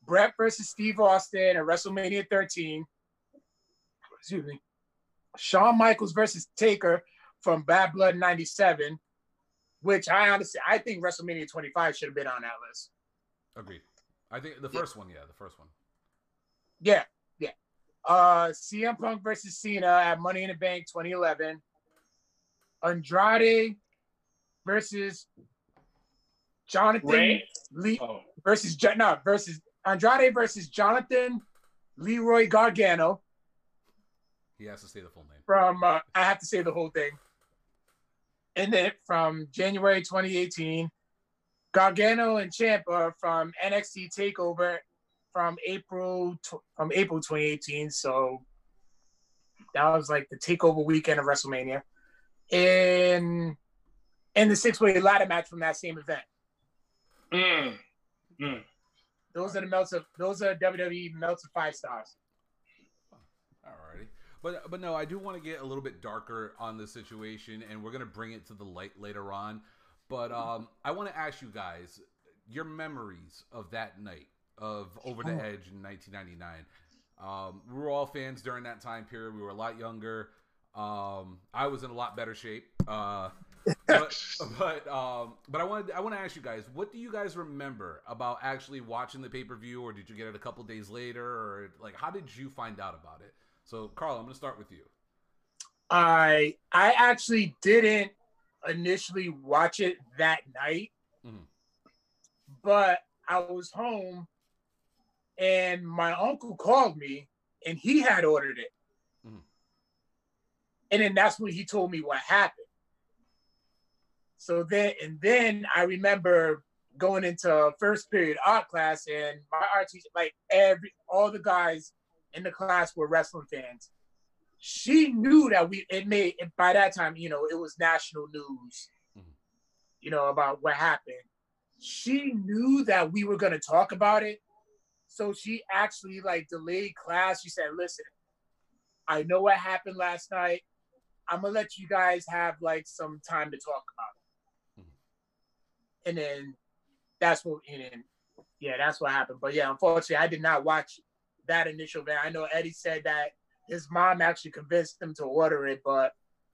Brett versus Steve Austin at WrestleMania 13. Excuse me. Shawn Michaels versus Taker from Bad Blood 97, which I honestly I think WrestleMania 25 should have been on that list. Agreed. I think the yeah. first one, yeah, the first one. Yeah, yeah. Uh CM Punk versus Cena at Money in the Bank 2011. Andrade versus Jonathan Ray? Lee Oh, versus Jo- no versus Andrade versus Jonathan Leroy Gargano He has to say the full name. from uh, I have to say the whole thing. In it from January 2018, Gargano and Ciampa from NXT Takeover from April tw- from April 2018. So that was like the Takeover weekend of WrestleMania, and and the six way ladder match from that same event. mm. Those are the melts of those are WWE melts of five stars. But but no, I do want to get a little bit darker on the situation, and we're gonna bring it to the light later on. But um, I want to ask you guys your memories of that night of Over the Oh. Edge in 1999. Um, we were all fans during that time period. We were a lot younger. Um, I was in a lot better shape. Uh, but but um, but I wanted I want to ask you guys, what do you guys remember about actually watching the pay per view, or did you get it a couple days later, or like how did you find out about it? So, Carl, I'm gonna start with you. I I actually didn't initially watch it that night, Mhm. but I was home and my uncle called me and he had ordered it. Mhm. And then that's when he told me what happened. So then and then I remember going into first period art class and my art teacher, like every all the guys in the class were wrestling fans she knew that we it made by that time you know it was national news Mhm. you know about what happened. She knew that we were going to talk about it. So she actually like delayed class. She said listen i know what happened last night. I'm gonna let you guys have like some time to talk about it. And then that's what and then yeah that's what happened. But yeah unfortunately i did not watch that initial van. i know eddie said that his mom actually convinced him to order it, but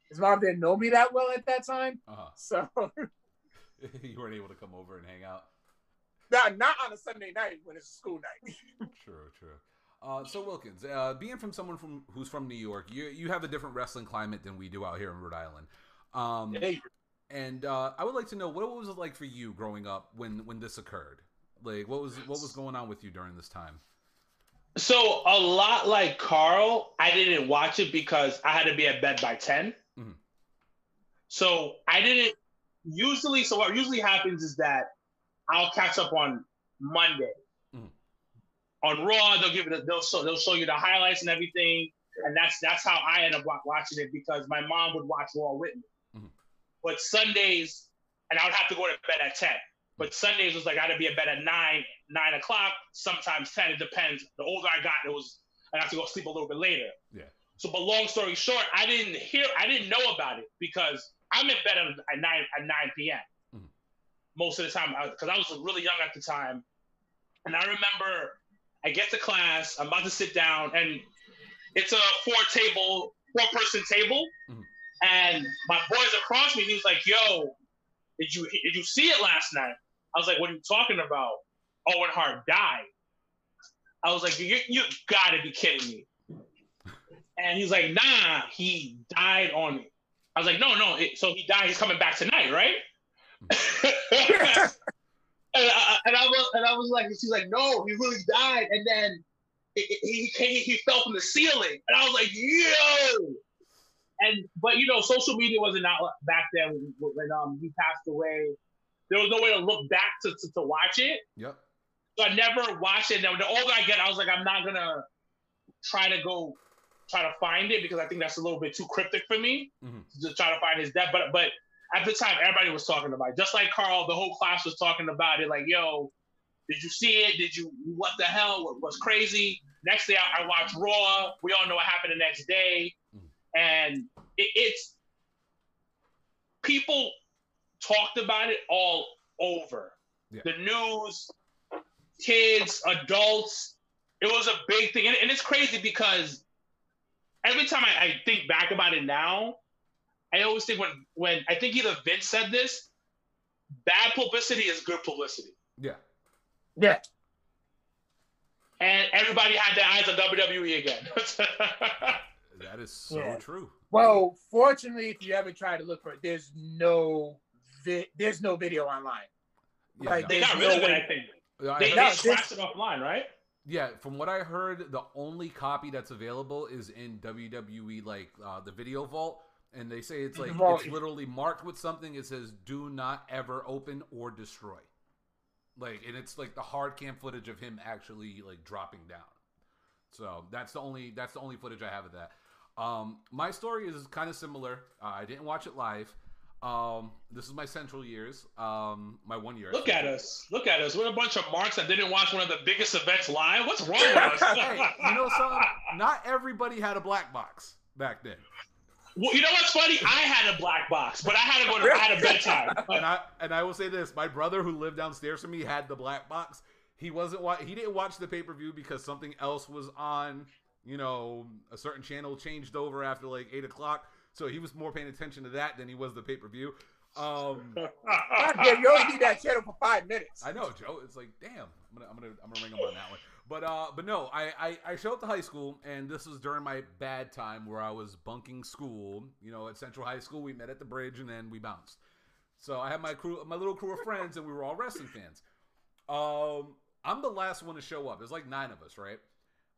his mom didn't know me that well at that time. Uh-huh. So you weren't able to come over and hang out. not, not on a Sunday night when it's a school night. True, true. Uh, so Wilkins, uh, being from someone from who's from New York, you you have a different wrestling climate than we do out here in Rhode Island. Um, hey, and uh, I would like to know what was it like for you growing up when when this occurred. Like, what was what was going on with you during this time? So a lot like Carl, I didn't watch it because I had to be at bed by 10 Mhm. So I didn't usually. So what usually happens is that I'll catch up on Monday. Mhm. On Raw, they'll give it. They'll show. They'll show you the highlights and everything, and that's that's how I end up watching it because my mom would watch Raw with me. Mhm. But Sundays, and I would have to go to bed at ten. But Sundays was like I had to be at bed at nine, nine o'clock, sometimes ten. It depends. The older I got, it was I have to go sleep a little bit later. Yeah. So, but long story short, I didn't hear, I didn't know about it because I'm in bed at, nine at nine p.m. Mhm. most of the time because I was really young at the time, and I remember I get to class, I'm about to sit down, and it's a four table, four person table, Mhm. And my boys across me, he was like, "Yo, did you did you see it last night?" I was like, "What are you talking about?" Owen Hart died. I was like, "You you gotta be kidding me!" And he's like, "Nah, he died on me." I was like, "No, no." It, so he died. He's coming back tonight, right? and, I, and I was and I was like, she's like, "No, he really died." And then he he, came, he fell from the ceiling, and I was like, "Yo!" And but you know, social media wasn't out back then when, when um he passed away. There was no way to look back to, to, to watch it. Yep. So I never watched it. Now the older I get, I was like, I'm not gonna try to go try to find it because I think that's a little bit too cryptic for me mm-hmm. to try to find his death. But but at the time, everybody was talking about it. Just like Carl, the whole class was talking about it. Like, yo, did you see it? Did you? What the hell? What was crazy? Next day, I, I watched Raw. We all know what happened the next day, and it, it's people talked about it all over yeah. the news, kids, adults. It was a big thing, and, and it's crazy because every time I, I think back about it now, I always think when when I think either Vince said this, bad publicity is good publicity. Yeah. Yeah. And everybody had their eyes on WWE again. that is so yeah. true. Well, fortunately, if you ever try to look for it, there's no vi- there's no video online. Yeah, like, no. they got rid of it. I think they, they scratched it offline, right? Yeah, from what I heard, the only copy that's available is in WWE, like uh, the video vault and they say it's like it's literally marked with something. It says "Do not ever open or destroy." Like, and it's like the hard cam footage of him actually like dropping down. So that's the only that's the only footage I have of that. Um, my story is kind of similar. Uh, I didn't watch it live. Um, this is my central years. Um, my one year. Look at us! Look at us! We're a bunch of marks that didn't watch one of the biggest events live. What's wrong with us? hey, you know something? Not everybody had a black box back then. Well, you know what's funny? I had a black box, but I had to go to I had a bedtime. and I and I will say this: my brother, who lived downstairs from me, had the black box. He wasn't he didn't watch the pay per view because something else was on. You know, a certain channel changed over after like eight o'clock, so he was more paying attention to that than he was the pay per view. Um, yeah, you only need that channel for five minutes. I know, Joe. It's like, damn, I'm gonna, I'm gonna, I'm gonna ring him on that one. But uh, but no, I, I I showed up to high school, and this was during my bad time where I was bunking school. You know, at Central High School, we met at the bridge, and then we bounced. So I had my crew, my little crew of friends, and we were all wrestling fans. Um, I'm the last one to show up. There's like nine of us, right?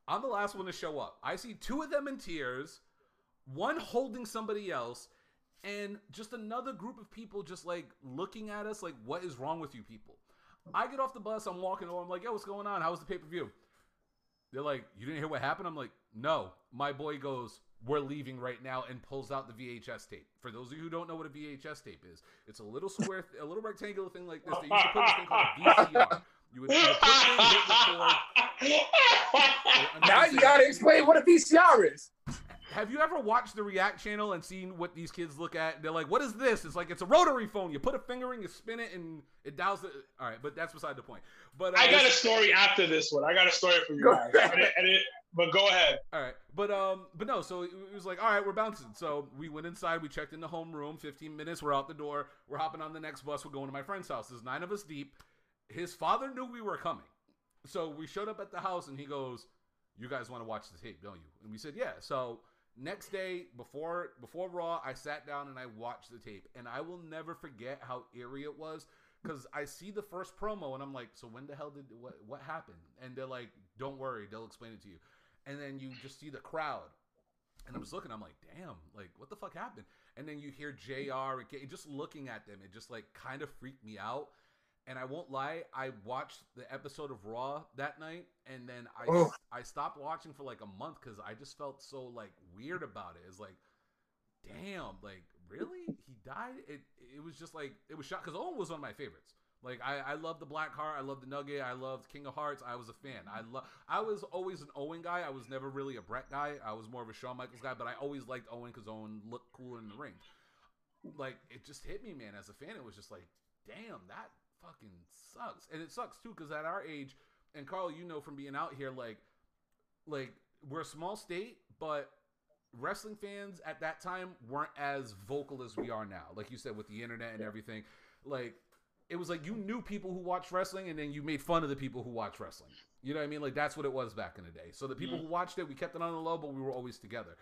I'm the last one to show up. I see two of them in tears, one holding somebody else, and just another group of people just like looking at us like, what is wrong with you people? I get off the bus, I'm walking over, I'm like, yo, what's going on? How was the pay per view? They're like, you didn't hear what happened? I'm like, no. My boy goes, we're leaving right now and pulls out the VHS tape. For those of you who don't know what a VHS tape is, it's a little square, a little rectangular thing like this. They used to put this thing called a VCR. You would, you would put it in, hit record. Now you gotta explain what a VCR is have you ever watched the React channel and seen what these kids look at? They're like, "What is this?" It's like it's a rotary phone. You put a finger in, you spin it, and it dials it. All right, but that's beside the point. But uh, I got a story after this one. I got a story for you guys. and it, but go ahead. All right, but um, but no. So it was like, all right, we're bouncing. So we went inside. We checked in the home room. Fifteen minutes. We're out the door. We're hopping on the next bus. We're going to my friend's house. There's nine of us deep. His father knew we were coming, so we showed up at the house, and he goes, "You guys want to watch the tape, don't you?" And we said, "Yeah." So Next day, before before Raw, I sat down and I watched the tape, and I will never forget how eerie it was because I see the first promo and I'm like, so when the hell did what what happened? And they're like, don't worry, they'll explain it to you. And then you just see the crowd, and I'm just looking, I'm like, damn, like what the fuck happened? And then you hear Jr. just looking at them, it just like kind of freaked me out. And I won't lie, I watched the episode of Raw that night, and then I oh. I stopped watching for like a month because I just felt so like weird about it. It's like, damn, like really, he died. It it was just like it was shot because Owen was one of my favorites. Like I, I love the Black Heart, I love the Nugget, I loved King of Hearts. I was a fan. I love. I was always an Owen guy. I was never really a Brett guy. I was more of a Shawn Michaels guy, but I always liked Owen because Owen looked cooler in the ring. Like it just hit me, man. As a fan, it was just like, damn, that fucking sucks. And it sucks too because at our age, and Carl, you know from being out here, like, like we're a small state, but wrestling fans at that time weren't as vocal as we are now. Like you said, with the internet and everything, like it was like you knew people who watched wrestling, and then you made fun of the people who watched wrestling. You know what I mean? Like that's what it was back in the day. So the people mm-hmm. who watched it, we kept it on the low, but we were always together.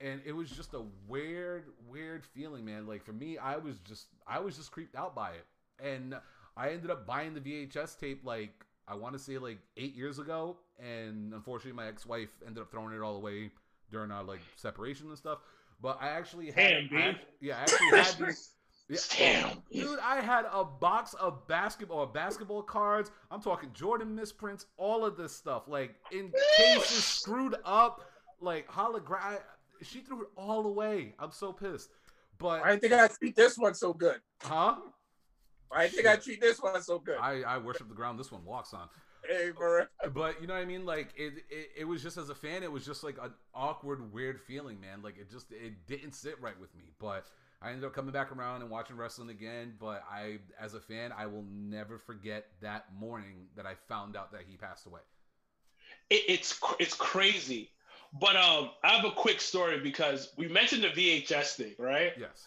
And it was just a weird, weird feeling, man. Like for me, I was just, I was just creeped out by it, and I ended up buying the VHS tape like I want to say like eight years ago, and unfortunately, my ex-wife ended up throwing it all away during our like separation and stuff. But I actually had, Damn, I, yeah, I actually had these. Yeah, Damn. Dude, I had a box of basketball basketball cards. I'm talking Jordan misprints, all of this stuff, like in cases screwed up, like hologram. She threw it all away. I'm so pissed. But I think I treat this one so good. Huh? I think I treat this one so good. I, I worship the ground this one walks on. Hey, bro. But you know what I mean? Like it, it, it was just as a fan, it was just like an awkward, weird feeling, man. Like it just it didn't sit right with me. But I ended up coming back around and watching wrestling again. But I, as a fan, I will never forget that morning that I found out that he passed away. It, it's it's crazy. But um, I have a quick story because we mentioned the VHS thing, right? Yes.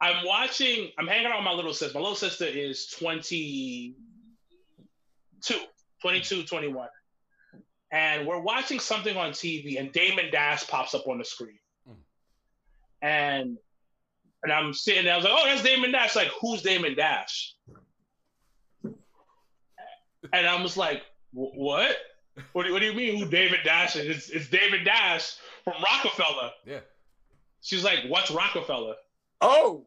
I'm watching. I'm hanging out with my little sister. My little sister is 22, 22, 21, and we're watching something on TV, and Damon Dash pops up on the screen, mm. and and I'm sitting there. I was like, "Oh, that's Damon Dash." Like, who's Damon Dash? And I was like, "What? What do, what do you mean? Who David Dash is? It's, it's David Dash from Roc-A-Fella." Yeah. She's like, "What's Roc-A-Fella?" Oh.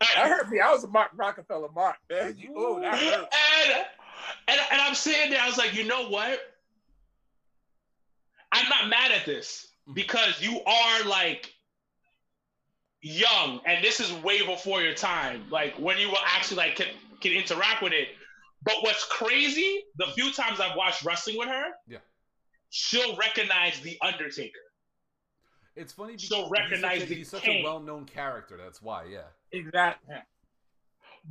That hurt me. I was a Mark Roc-A-Fella Mark, man. oh, that hurt. And, and, and I'm sitting there, I was like, you know what? I'm not mad at this mm-hmm. because you are like young and this is way before your time. Like when you will actually like can, can interact with it. But what's crazy, the few times I've watched wrestling with her, yeah, she'll recognize the Undertaker. It's funny because so recognize he's such, a, he's such a well-known character. That's why, yeah. Exactly.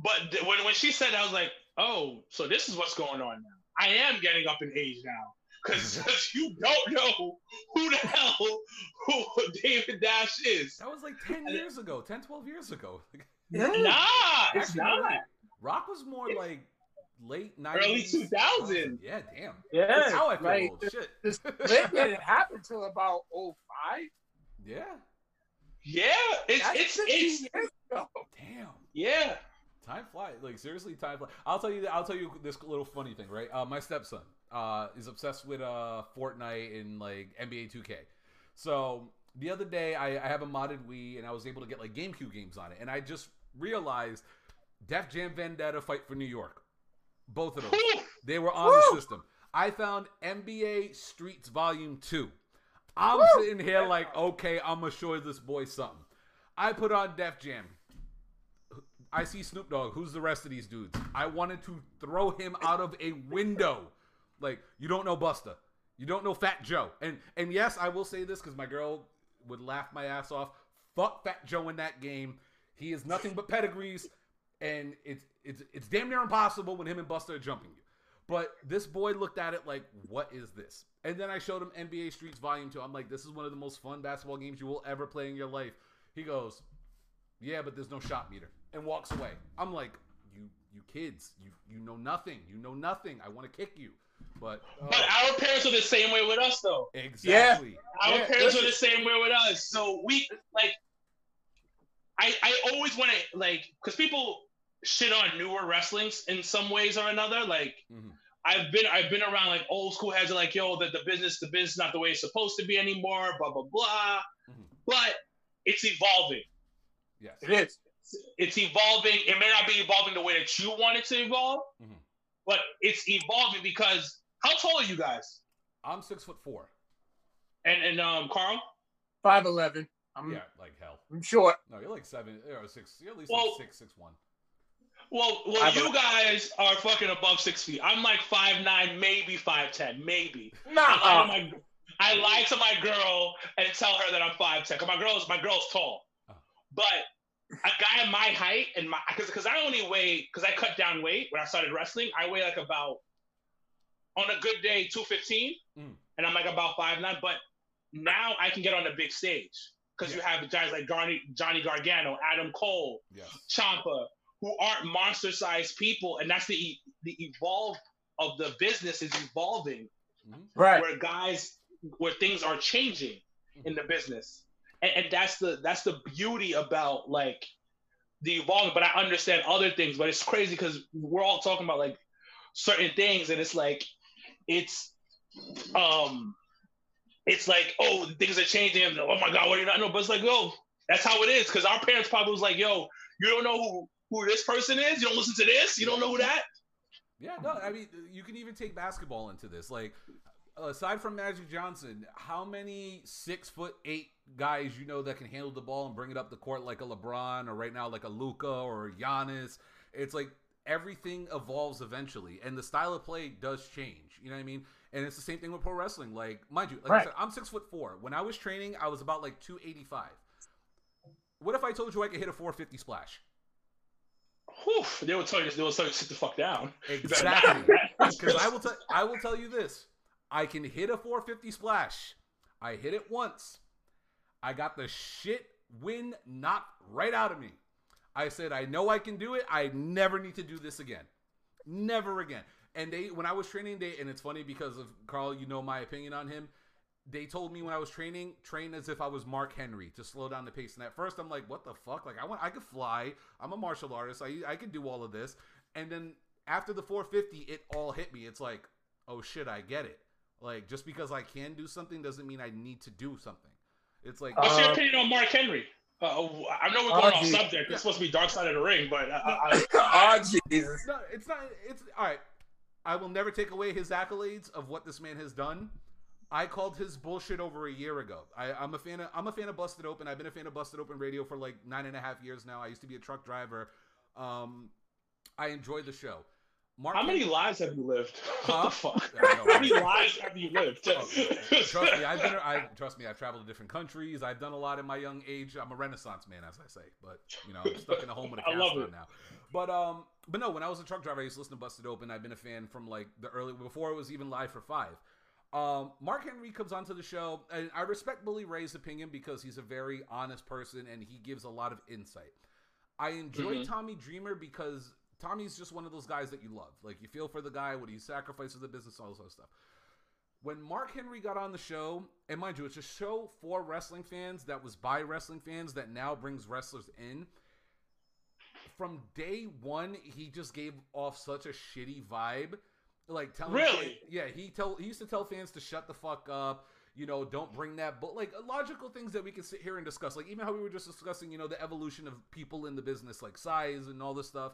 But th- when when she said, that, I was like, oh, so this is what's going on now. I am getting up in age now because you don't know who the hell who David Dash is. That was like 10 years ago, 10, 12 years ago. nah, it's not. Rock was more like late 90s. Early 2000. Yeah, damn. Yeah. That's how I feel like, old. Shit. This didn't happen until about 05. Yeah. Yeah, it's That's it's it's damn. Yeah. Time flies. Like seriously, time flies. I'll tell you. I'll tell you this little funny thing, right? Uh, my stepson uh, is obsessed with uh, Fortnite and like NBA 2K. So the other day, I, I have a modded Wii, and I was able to get like GameCube games on it, and I just realized Def Jam Vendetta Fight for New York. Both of them. they were on the system. I found NBA Streets Volume Two. I'm Woo! sitting here like, okay, I'm gonna show this boy something. I put on Def Jam. I see Snoop Dogg. Who's the rest of these dudes? I wanted to throw him out of a window. Like, you don't know Busta. You don't know Fat Joe. And and yes, I will say this because my girl would laugh my ass off. Fuck Fat Joe in that game. He is nothing but pedigrees, and it's it's it's damn near impossible when him and Busta are jumping you. But this boy looked at it like, what is this? And then I showed him NBA Streets Volume 2. I'm like, this is one of the most fun basketball games you will ever play in your life. He goes, yeah, but there's no shot meter, and walks away. I'm like, you you kids, you you know nothing. You know nothing. I want to kick you. But uh, but our parents are the same way with us, though. Exactly. Yeah. Our yeah. parents are the same way with us. So we like. I I always want to like because people shit on newer wrestlings in some ways or another. Like mm-hmm. I've been I've been around like old school heads are like, yo, that the business the business is not the way it's supposed to be anymore. Blah blah blah. Mm-hmm. But it's evolving. Yes, it is. It's evolving. It may not be evolving the way that you want it to evolve, mm-hmm. but it's evolving because how tall are you guys? I'm six foot four. And and um Carl? Five eleven. I'm yeah, like hell. I'm short. No, you're like seven or six. You're at least well, like six, six one. Well, well, you guys are fucking above six feet. I'm like five nine, maybe five ten, maybe. Nah. I lie, my, I lie to my girl and tell her that I'm five ten. Cause my girl's my girl's tall, oh. but a guy of my height and my because because I only weigh because I cut down weight when I started wrestling. I weigh like about on a good day two fifteen, mm. and I'm like about five nine. But now I can get on the big stage because yeah. you have guys like Johnny, Johnny Gargano, Adam Cole, yeah. Ciampa, who aren't monster-sized people, and that's the the evolve of the business is evolving, mm-hmm. right? Where guys, where things are changing in the business, and, and that's the that's the beauty about like the evolving. But I understand other things, but it's crazy because we're all talking about like certain things, and it's like it's um it's like, oh, things are changing. Oh my God, what do you not know? But it's like, yo, that's how it is. Because our parents probably was like, yo, you don't know who, who this person is? You don't listen to this? You don't know who that? Yeah, no, I mean, you can even take basketball into this. Like, aside from Magic Johnson, how many six foot eight guys you know that can handle the ball and bring it up the court like a LeBron or right now like a Luka or Giannis? It's like everything evolves eventually, and the style of play does change. You know what I mean? And it's the same thing with pro wrestling. Like, mind you, like right. I said, I'm six foot four. When I was training, I was about like 285. What if I told you I could hit a 450 splash? Whew, they will tell you. They will tell you to sit the fuck down. Exactly. Because I will tell. I will tell you this. I can hit a 450 splash. I hit it once. I got the shit wind knocked right out of me. I said, I know I can do it. I never need to do this again. Never again. And they, when I was training, they, and it's funny because of Carl, you know my opinion on him. They told me when I was training, train as if I was Mark Henry to slow down the pace. And at first, I'm like, what the fuck? Like, I want, I could fly. I'm a martial artist. I, I could do all of this. And then after the 450, it all hit me. It's like, oh shit, I get it. Like, just because I can do something doesn't mean I need to do something. It's like, what's uh, your opinion on Mark Henry? Uh, I know we're going oh, off subject. It's supposed to be Dark Side of the Ring, but I, I, oh Jesus! No, it's not. It's all right. I will never take away his accolades of what this man has done. I called his bullshit over a year ago. I, am a fan of I'm a fan of Busted Open. I've been a fan of Busted Open Radio for like nine and a half years now. I used to be a truck driver. Um, I enjoy the show. Mark How many lives have you lived? Huh? How many lives have you lived? oh, trust me, I've been. I trust me. I've traveled to different countries. I've done a lot in my young age. I'm a Renaissance man, as I say. But you know, I'm stuck in a home with a cast on now. But um, but no, when I was a truck driver, I used to listen to Busted Open. I've been a fan from like the early before it was even live for five. Um, Mark Henry comes onto the show, and I respect Bully Ray's opinion because he's a very honest person and he gives a lot of insight. I enjoy mm-hmm. Tommy Dreamer because Tommy's just one of those guys that you love. Like you feel for the guy when he sacrifices the business, all this other stuff. When Mark Henry got on the show, and mind you, it's a show for wrestling fans that was by wrestling fans that now brings wrestlers in. From day one, he just gave off such a shitty vibe. Like telling really, fans, yeah, he tell he used to tell fans to shut the fuck up you know, don't bring that, but like logical things that we can sit here and discuss, like even how we were just discussing, you know, the evolution of people in the business, like size and all this stuff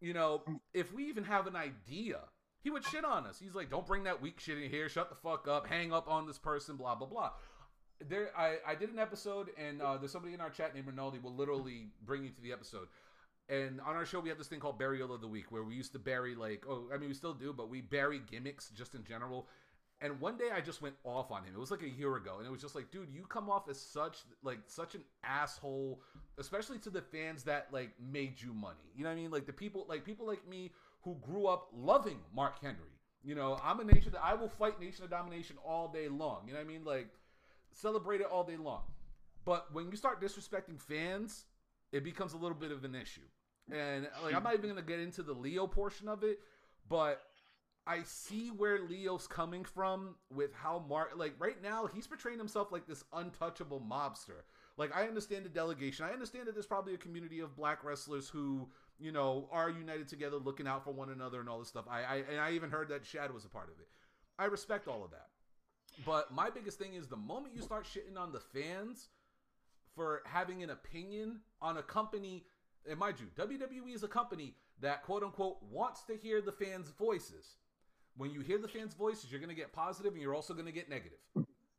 you know, if we even have an idea, he would shit on us. He's like, don't bring that weak shit in here. Shut the fuck up. Hang up on this person. Blah blah blah. There, I, I did an episode, and uh, there's somebody in our chat named Rinaldi will literally bring you to the episode. And on our show, we have this thing called Burial of the Week, where we used to bury like, oh, I mean, we still do, but we bury gimmicks just in general. And one day I just went off on him. It was like a year ago, and it was just like, dude, you come off as such like such an asshole, especially to the fans that like made you money. You know what I mean? Like the people like people like me who grew up loving Mark Henry. You know, I'm a nation that I will fight Nation of Domination all day long. You know what I mean? Like celebrate it all day long. But when you start disrespecting fans, it becomes a little bit of an issue. And like I'm not even gonna get into the Leo portion of it, but I see where Leo's coming from with how Mark like right now he's portraying himself like this untouchable mobster. Like I understand the delegation. I understand that there's probably a community of black wrestlers who, you know, are united together looking out for one another and all this stuff. I, I and I even heard that Shad was a part of it. I respect all of that. But my biggest thing is the moment you start shitting on the fans for having an opinion on a company, and mind you, WWE is a company that quote unquote wants to hear the fans' voices when you hear the fans' voices, you're going to get positive and you're also going to get negative.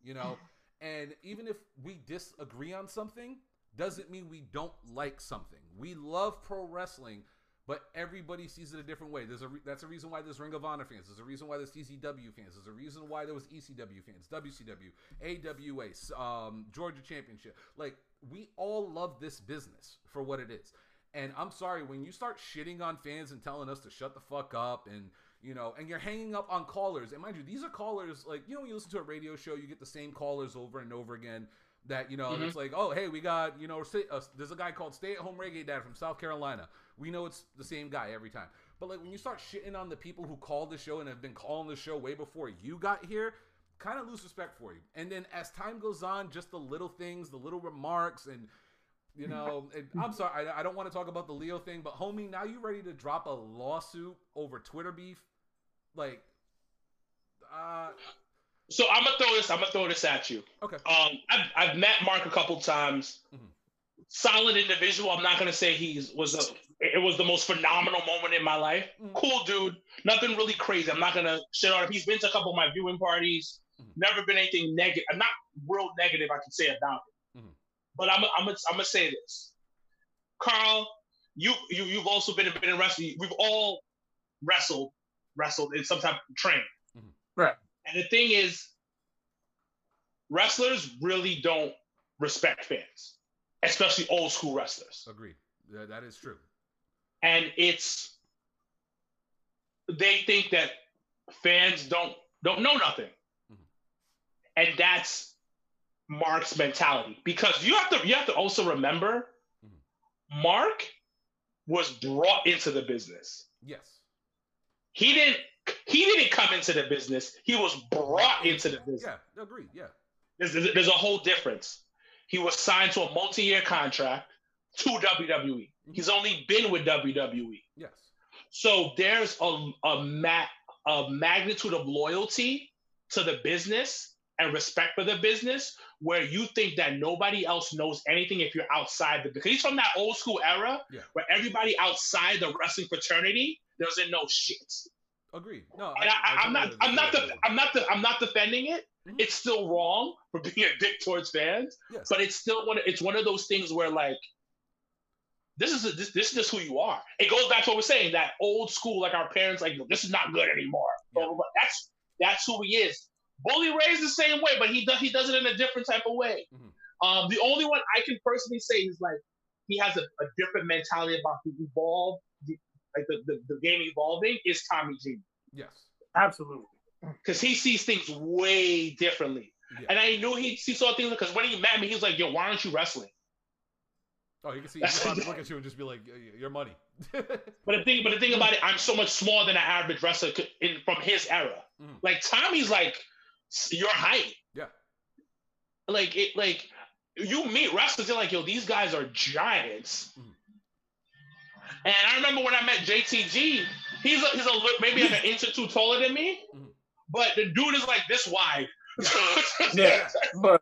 You know, and even if we disagree on something, doesn't mean we don't like something. We love pro wrestling, but everybody sees it a different way. There's a re- that's a reason why there's Ring of Honor fans. There's a reason why there's TCW fans. There's a reason why there was ECW fans, WCW, AWA, um, Georgia Championship. Like we all love this business for what it is. And I'm sorry when you start shitting on fans and telling us to shut the fuck up and you know, and you're hanging up on callers. And mind you, these are callers like you know, when you listen to a radio show, you get the same callers over and over again. That you know, mm-hmm. it's like, oh, hey, we got you know, uh, there's a guy called Stay at Home Reggae Dad from South Carolina. We know it's the same guy every time. But like when you start shitting on the people who called the show and have been calling the show way before you got here, kind of lose respect for you. And then as time goes on, just the little things, the little remarks, and you know, I'm sorry, I, I don't want to talk about the Leo thing, but homie, now you ready to drop a lawsuit over Twitter beef? Like, uh. So I'm gonna throw this. I'm gonna throw this at you. Okay. Um, I've, I've met Mark a couple times. Mm-hmm. Solid individual. I'm not gonna say he's was a. It was the most phenomenal moment in my life. Mm-hmm. Cool dude. Nothing really crazy. I'm not gonna shit on him. He's been to a couple of my viewing parties. Mm-hmm. Never been anything negative. I'm Not real negative. I can say about it. But I'm I'm I'm gonna say this, Carl. You you you've also been been in wrestling. We've all wrestled wrestled in some type of training. Mm-hmm. Right. And the thing is, wrestlers really don't respect fans, especially old school wrestlers. Agreed. Yeah, that is true. And it's they think that fans don't don't know nothing. Mm-hmm. And that's Mark's mentality. Because you have to you have to also remember mm-hmm. Mark was brought into the business. Yes. He didn't he didn't come into the business. He was brought into the business. Yeah, agreed. Yeah. There's, there's a whole difference. He was signed to a multi-year contract to WWE. Mm-hmm. He's only been with WWE. Yes. So there's a a, ma- a magnitude of loyalty to the business and respect for the business where you think that nobody else knows anything if you're outside the because he's from that old school era yeah. where everybody outside the wrestling fraternity doesn't know shit. Agree. No, and I, am not. I'm not. The, I'm not. The, I'm not defending it. Mm-hmm. It's still wrong for being a dick towards fans, yes. but it's still one. It's one of those things where like, this is a, this, this is just who you are. It goes back to what we're saying that old school, like our parents, like this is not good anymore. Yeah. So, that's that's who he is. Bully Ray's the same way, but he does he does it in a different type of way. Mm-hmm. Um, the only one I can personally say is like he has a, a different mentality about the evolve, the, like the, the, the game evolving is Tommy G. Yes, absolutely. Because he sees things way differently, yeah. and I knew he, he saw things because when he met me, he was like, "Yo, why aren't you wrestling?" Oh, you can see he probably look at you and just be like, "Your money." but the thing, but the thing about it, I'm so much smaller than an average wrestler in, from his era. Mm. Like Tommy's like your height. Yeah. Like it, like you meet wrestlers, you're like, yo, these guys are giants. Mm. And I remember when I met JTG, he's a, he's a maybe like an inch or two taller than me, mm-hmm. but the dude is like this wide. yeah, but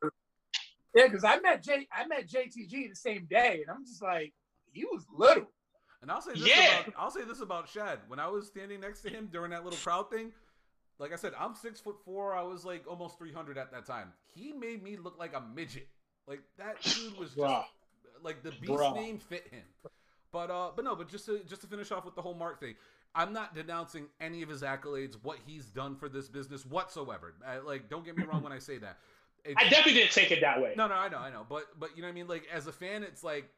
yeah, because I met J I met JTG the same day, and I'm just like, he was little. And I'll say this yeah. about I'll say this about Shad. When I was standing next to him during that little crowd thing, like I said, I'm six foot four. I was like almost 300 at that time. He made me look like a midget. Like that dude was just like the beast Bruh. name fit him. But uh, but no, but just to just to finish off with the whole Mark thing, I'm not denouncing any of his accolades, what he's done for this business whatsoever. Uh, like, don't get me wrong when I say that. I definitely didn't take it that way. No, no, I know, I know, but but you know what I mean. Like as a fan, it's like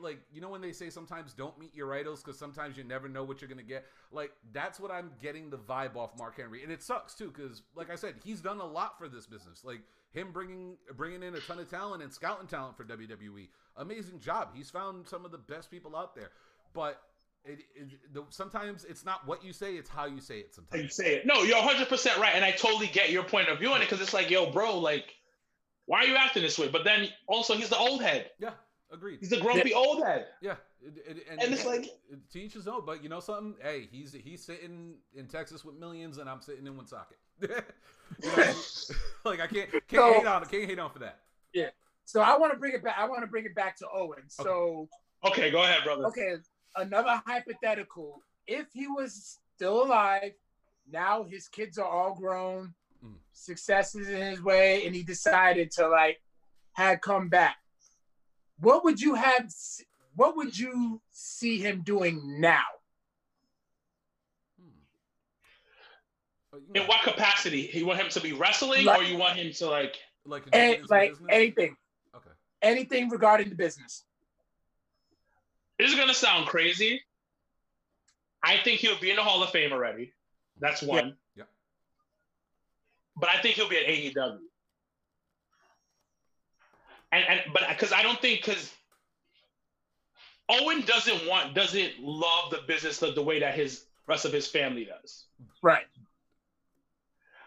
like you know when they say sometimes don't meet your idols because sometimes you never know what you're gonna get. Like that's what I'm getting the vibe off Mark Henry, and it sucks too because like I said, he's done a lot for this business. Like him bringing bringing in a ton of talent and scouting talent for WWE, amazing job. He's found some of the best people out there, but it, it, the, sometimes it's not what you say; it's how you say it. Sometimes you say it. No, you're 100 percent right, and I totally get your point of view on it because it's like, yo, bro, like why are you acting this way? But then also he's the old head. Yeah, agreed. He's the grumpy yeah. old head. Yeah, it, and, and, it's like to each his own. But you know something? Hey, he's he's sitting in Texas with millions, and I'm sitting in Woonsocket. you know, like I can't can't so, hate on can't hate on for that. Yeah. So I want to bring it back. I want to bring it back to Owen. So okay. okay, go ahead, brother. Okay, another hypothetical. If he was still alive, now his kids are all grown mm. successes in his way, and he decided to like had come back. What would you have? What would you see him doing now? In what capacity? You want him to be wrestling, like, or you want him to like like any, like anything? Okay. Anything regarding the business. This is gonna sound crazy. I think he'll be in the Hall of Fame already. That's one. Yeah. But I think he'll be at AEW. And and but because I don't think because Owen doesn't want doesn't love the business the, the way that his rest of his family does. Right.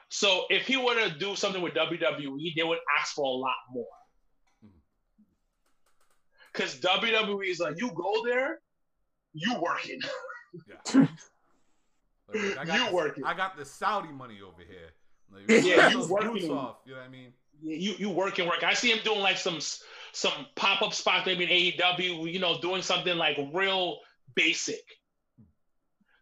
So if he were to do something with WWE, they would ask for a lot more. Mm-hmm. Because WWE is like, you go there, you working. Yeah. Like, I got You this- working. I got the Saudi money over here. Like, Yeah, you those working. off. You know what I mean? you you work and work. I see him doing like some some pop up spots maybe in AEW. You know, doing something like real basic.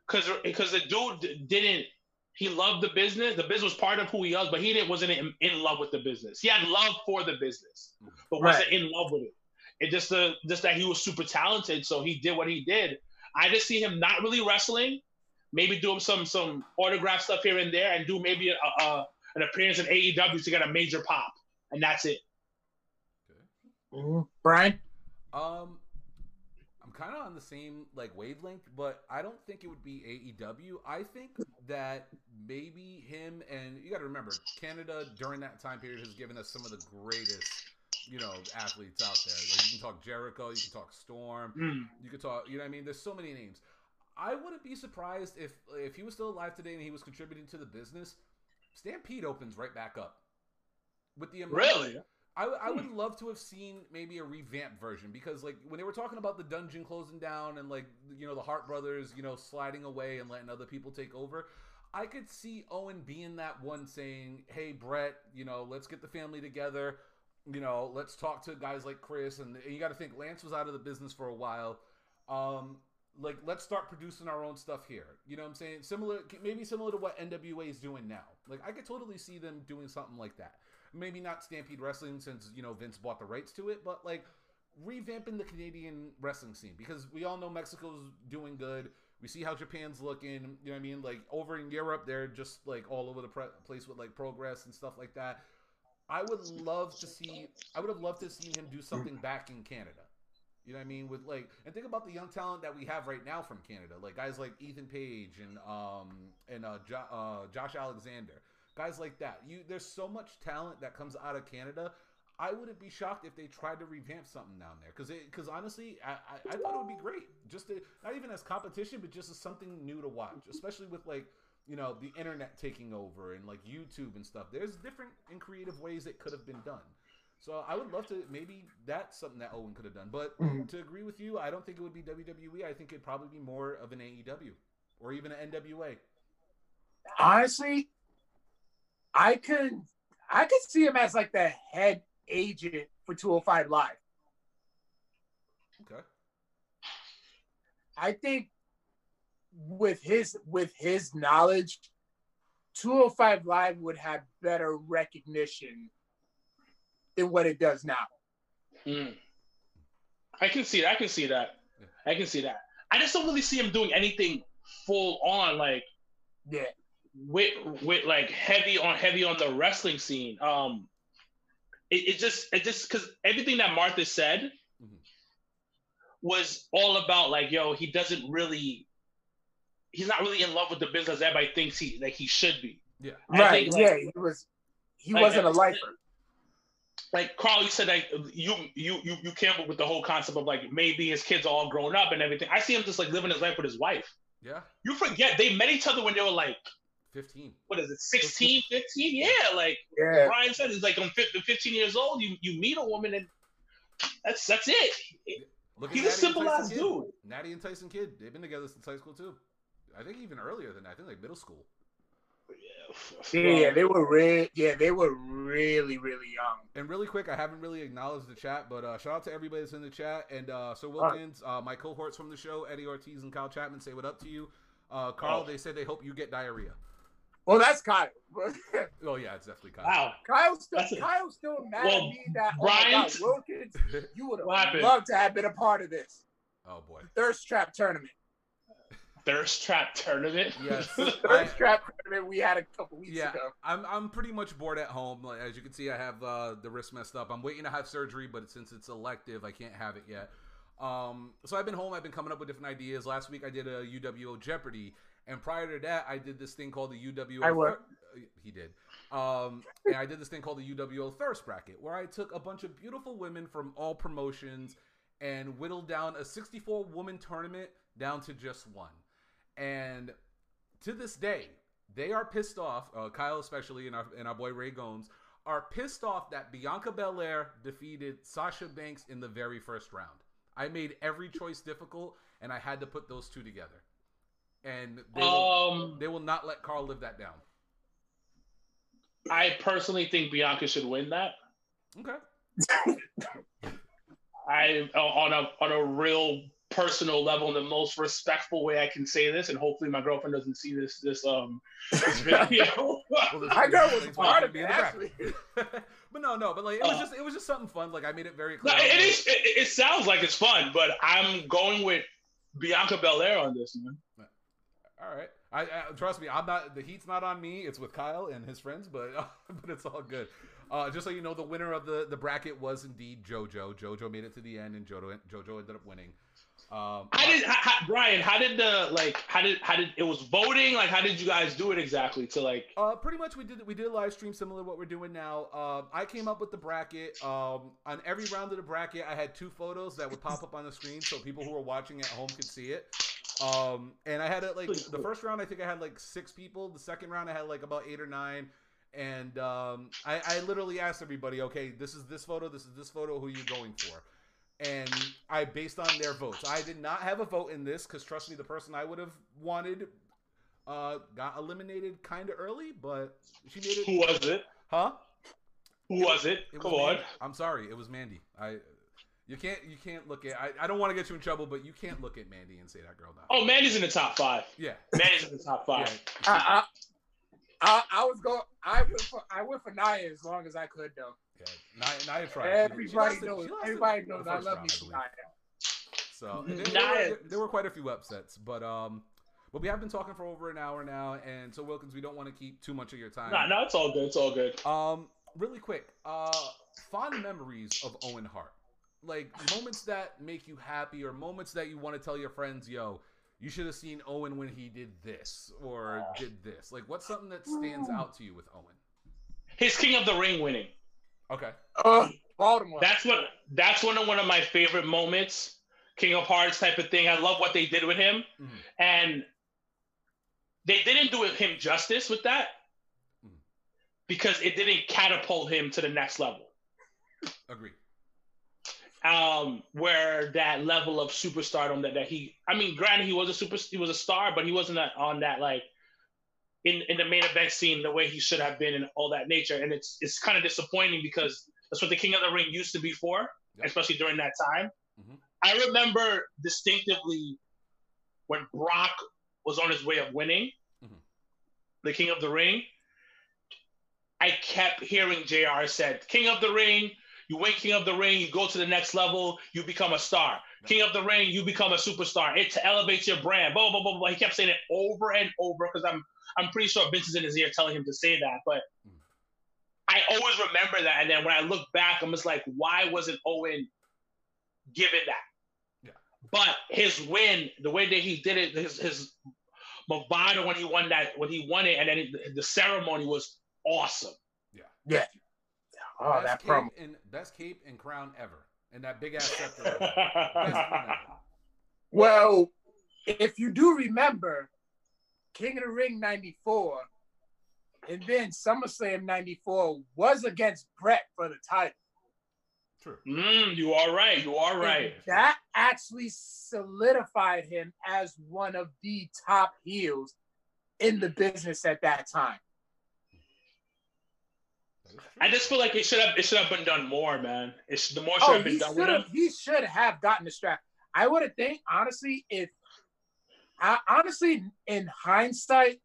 Because because the dude didn't. He loved the business. The business was part of who he was, but he didn't wasn't in, in love with the business. He had love for the business, but wasn't in love with it. It just the just that he was super talented, so he did what he did. I just see him not really wrestling, maybe doing some some autograph stuff here and there, and do maybe a, a an appearance in AEW to get a major pop, and that's it. Mhm. Bryan. Um, I'm kind of on the same like wavelength, but I don't think it would be AEW. I think that maybe him and you got to remember Canada during that time period has given us some of the greatest, you know, athletes out there. Like you can talk Jericho, you can talk Storm, Mm. you could talk. You know what I mean? There's so many names. I wouldn't be surprised if if he was still alive today and he was contributing to the business. Stampede opens right back up. With the amount- Really? I, I would love to have seen maybe a revamped version because like when they were talking about the dungeon closing down and like you know the Hart brothers you know sliding away and letting other people take over, I could see Owen being that one saying, "Hey Bret, you know let's get the family together, you know let's talk to guys like Chris. And, and you got to think Lance was out of the business for a while, um, like let's start producing our own stuff here. You know what I'm saying? Similar, maybe similar to what NWA is doing now. Like I could totally see them doing something like that maybe not Stampede Wrestling since you know Vince bought the rights to it, but like revamping the Canadian wrestling scene because we all know Mexico's doing good. We see how Japan's looking. You know what I mean? Like over in Europe, they're just like all over the pre- place with like progress and stuff like that. I would love to see. I would have loved to see him do something back in Canada. You know what I mean? With like, and think about the young talent that we have right now from Canada, like guys like Ethan Page and um and uh, jo- uh Josh Alexander guys like that. You there's so much talent that comes out of Canada. I wouldn't be shocked if they tried to revamp something down there because because honestly, I, I, I thought it would be great just to not even as competition, but just as something new to watch, especially with like you know the internet taking over and like YouTube and stuff. There's different and creative ways it could have been done. So I would love to maybe that's something that Owen could have done. But Mhm. to agree with you, I don't think it would be WWE. I think it'd probably be more of an AEW or even an NWA. Honestly, I could I could see him as like the head agent for 205 Live. Okay. I think with his with his knowledge, 205 Live would have better recognition than what it does now. Mm. I can see that. I can see that. I can see that. I just don't really see him doing anything full on like Yeah. with with like heavy on heavy on the wrestling scene. Um, it, it just it just because everything that Martha said Mhm. was all about like yo he doesn't really he's not really in love with the business everybody thinks he like he should be. Yeah. I right. think, like- yeah, he was he Like, wasn't a lifer. Like Carl, you said like you you you you came up with the whole concept of like maybe his kids are all grown up and everything. I see him just like living his life with his wife. Yeah. You forget they met each other when they were like 15. what is it 16 15 yeah like Yeah. Bryan said it's like i'm 15 years old you, you meet a woman and that's that's it Look He's Natty a and simple ass dude. Natty and Tyson Kidd, They've been together since high school too. I think even earlier than that. I think like middle school. Yeah, yeah, they were re- yeah, they were really, really young. And really quick, I haven't really acknowledged the chat, but uh, shout out to everybody that's in the chat. And uh, so right. Wilkins, uh, my cohorts from the show, Eddie Ortiz and Kyle Chapman, say what up to you. Uh, Carl, Oh. they said they hope you get diarrhea. Well, that's Kyle. Oh yeah, it's definitely Kyle. wow Kyle's still That's a- Kyle's still mad Well, at me that oh Bryan- my God, Wilkins, you would What have loved to have been a part of this oh boy. thirst trap tournament. Thirst trap tournament Yes. Thirst trap tournament we had a couple weeks Yeah, ago. I'm I'm pretty much bored at home. Like, as you can see, I have uh, the wrist messed up. I'm waiting to have surgery, but since it's elective, I can't have it yet. Um, so I've been home. I've been coming up with different ideas. Last week I did a UWO Jeopardy, And prior to that, I did this thing called the UWO. I work. He did. Um, and I did this thing called the UWO Thirst Bracket, where I took a bunch of beautiful women from all promotions and whittled down a 64 woman tournament down to just one. And to this day, they are pissed off. Uh, Kyle, especially, and our, and our boy Ray Gomes, are pissed off that Bianca Belair defeated Sasha Banks in the very first round. I made every choice difficult, and I had to put those two together. And they, will, Um, they will not let Carl live that down. I personally think Bianca should win that. Okay. I on a on a real personal level in the most respectful way I can say this, and hopefully my girlfriend doesn't see this this um this video. Well, My girl was explains part of should it, be in the actually. but no, no, but like it was Uh. just it was just something fun. Like I made it very no, clear. it is. It, it sounds like it's fun, but I'm going with Bianca Belair on this man. All right. I, I trust me. I'm not. The heat's not on me. It's with Kyle and his friends, but but it's all good. Uh, just so you know, the winner of the the bracket was indeed JoJo. JoJo made it to the end, and JoJo JoJo ended up winning. Um, How did how, how- Bryan? How did the like? How did how did it was voting? Like, how did you guys do it exactly? To like, Uh, pretty much we did we did a live stream similar to what we're doing now. Um, I came up with the bracket. Um, on every round of the bracket, I had two photos that would pop up on the screen, so people who were watching at home could see it. Um, and I had it like the first round, I think I had like six people. The second round, I had like about eight or nine. And um, I, I literally asked everybody, okay, this is this photo, this is this photo, who you going for? And I based on their votes. I did not have a vote in this because trust me, the person I would have wanted uh, got eliminated kind of early, but she made it. who was it? Huh? Who was it? It was Come on. Mandy. I'm sorry, it was Mandy. I. You can't. You can't look at. I, I don't want to get you in trouble, but you can't look at Mandy and say that girl now. Oh, Mandy's in the top five. Yeah. Mandy's in the top yeah. five. I, I, I, I was going. I went for I went for Nia as long as I could though. Yeah. Nia, Nia tried. She- she Everybody knows. she Everybody the knows I love round, me some. Nia. So and there, there, were, there were quite a few upsets, but um, but we have been talking for over an hour now, and so Wilkins, we don't want to keep too much of your time. No, no, it's all good. It's all good. Um, really quick, uh, fond memories of Owen Hart, like moments that make you happy, or moments that you want to tell your friends, "Yo, you should have seen Owen when he did this or did this." Like, what's something that stands out to you with Owen? His King of the Ring winning. Okay, Uh, Baltimore. That's what. That's one of one of my favorite moments. King of Hearts type of thing. I love what they did with him, Mhm. and they didn't do him justice with that Mhm. because it didn't catapult him to the next level. agree. um, where that level of superstardom that, that he, I mean, granted he was a super, he was a star, but he wasn't on that like in in the main event scene the way he should have been and all that nature. And it's it's kind of disappointing because that's what the King of the Ring used to be for, Yep. especially during that time. Mhm. I remember distinctively when Brock was on his way of winning Mhm. the King of the Ring. I kept hearing JR said, King of the Ring, you win King of the Ring, you go to the next level, you become a star. King of the Ring, you become a superstar. It elevates your brand. Blah, blah, blah, blah. He kept saying it over and over because I'm I'm pretty sure Vince is in his ear telling him to say that. But Mm. I always remember that. And then when I look back, I'm just like, why wasn't Owen given that? Yeah. But his win, the way that he did it, his his Movado when he won that, when he won it, and then it, the ceremony was awesome. Yeah. Yeah. Oh, best that cape promo. and best cape and crown ever, and that big ass scepter. Best win ever. Well, if you do remember, King of the Ring '94, and then SummerSlam '94 was against Bret for the title. True. Mm, you are right. You are right. And that actually solidified him as one of the top heels in the business at that time. That is true. I just feel like it should have it should have been done more, man. It's the more should Oh, have been he done should have. He should have gotten the strap. I would have think honestly, if I, honestly, in hindsight,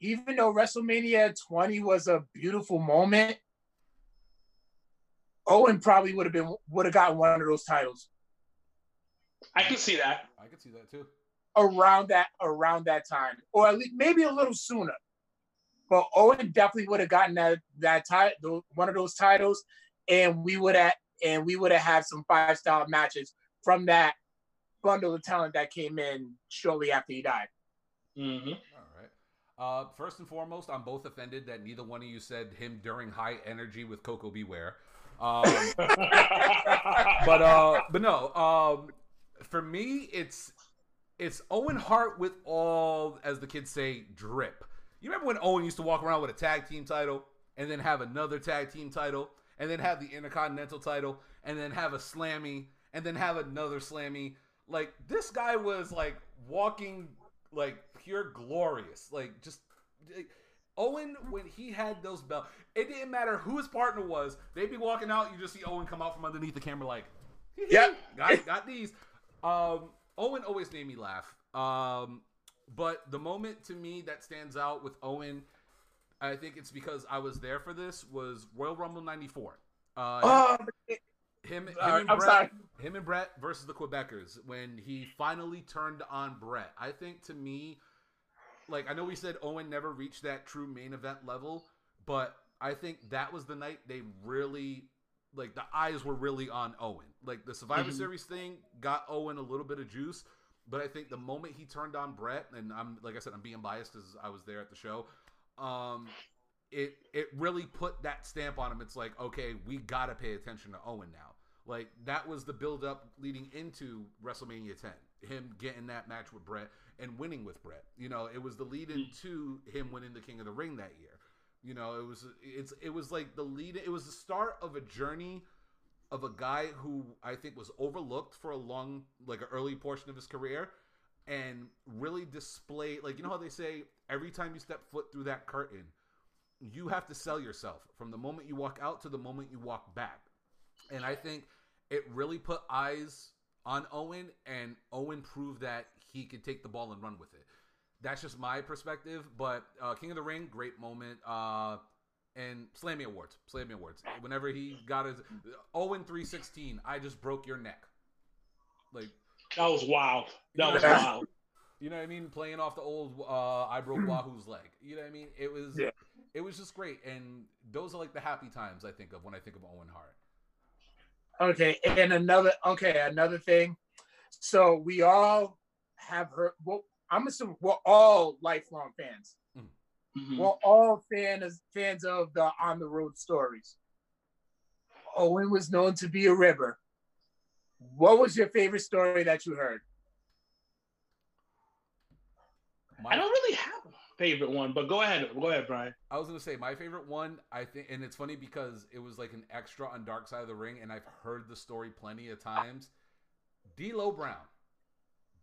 even though WrestleMania 20 was a beautiful moment, Owen probably would have been would have gotten one of those titles I can see that. I can see that too. around that around that time, or at least maybe a little sooner. But Owen definitely would have gotten that that title, one of those titles, and we would have and we would have had some five star matches from that bundle of talent that came in shortly after he died. Mm-hmm. All right. Uh, first and foremost, I'm both offended that neither one of you said him during high energy with Koko B. Ware. Um, but uh, but no. Um, for me, it's it's Owen Hart with all, as the kids say, drip. You remember when Owen used to walk around with a tag team title and then have another tag team title and then have the Intercontinental title and then have a Slammy and then have another Slammy. Like this guy was like walking like pure glorious. Like just like, Owen when he had those belts, it didn't matter who his partner was. They'd be walking out, you just see Owen come out from underneath the camera like, yeah, got got these. Um, Owen always made me laugh. Um, but the moment to me that stands out with Owen, I think it's because I was there for this was Royal Rumble '94. Uh, Oh, him, him and I'm Bret, sorry. Him and Bret versus the Quebecers when he finally turned on Bret. I think to me, like I know we said Owen never reached that true main event level, but I think that was the night they really like the eyes were really on Owen. Like the Survivor Mhm. Series thing got Owen a little bit of juice, but I think the moment he turned on Bret, and I'm like I said, I'm being biased as I was there at the show. Um, it it really put that stamp on him. It's like, okay, we gotta pay attention to Owen now. Like that was the build up leading into WrestleMania 10. Him getting that match with Bret and winning with Bret. You know, it was the lead into hmm. him winning the King of the Ring that year. You know, it was it's it was like the lead it was the start of a journey of a guy who I think was overlooked for a long like an early portion of his career and really display like you know how they say every time you step foot through that curtain you have to sell yourself from the moment you walk out to the moment you walk back. And I think it really put eyes on Owen, and Owen proved that he could take the ball and run with it. That's just my perspective. But uh, King of the Ring, great moment. Uh, and Slammy Awards, Slammy Awards. Whenever he got his Owen three sixteen, I just broke your neck. Like That was wild. That was wild. you know what I mean? Playing off the old uh, I broke Wahoo's leg. You know what I mean? It was Yeah. it was just great, and those are like the happy times I think of when I think of Owen Hart. Okay, and another okay, another thing. So we all have heard. Well, I'm assuming we're all lifelong fans. Mhm. We're all fans fans of the on the road stories. Owen was known to be a ribber. What was your favorite story that you heard? My, I don't really have a favorite one, but go ahead. Go ahead, Bryan. I was gonna say my favorite one. I think, and it's funny because it was like an extra on Dark Side of the Ring, and I've heard the story plenty of times. D'Lo Brown,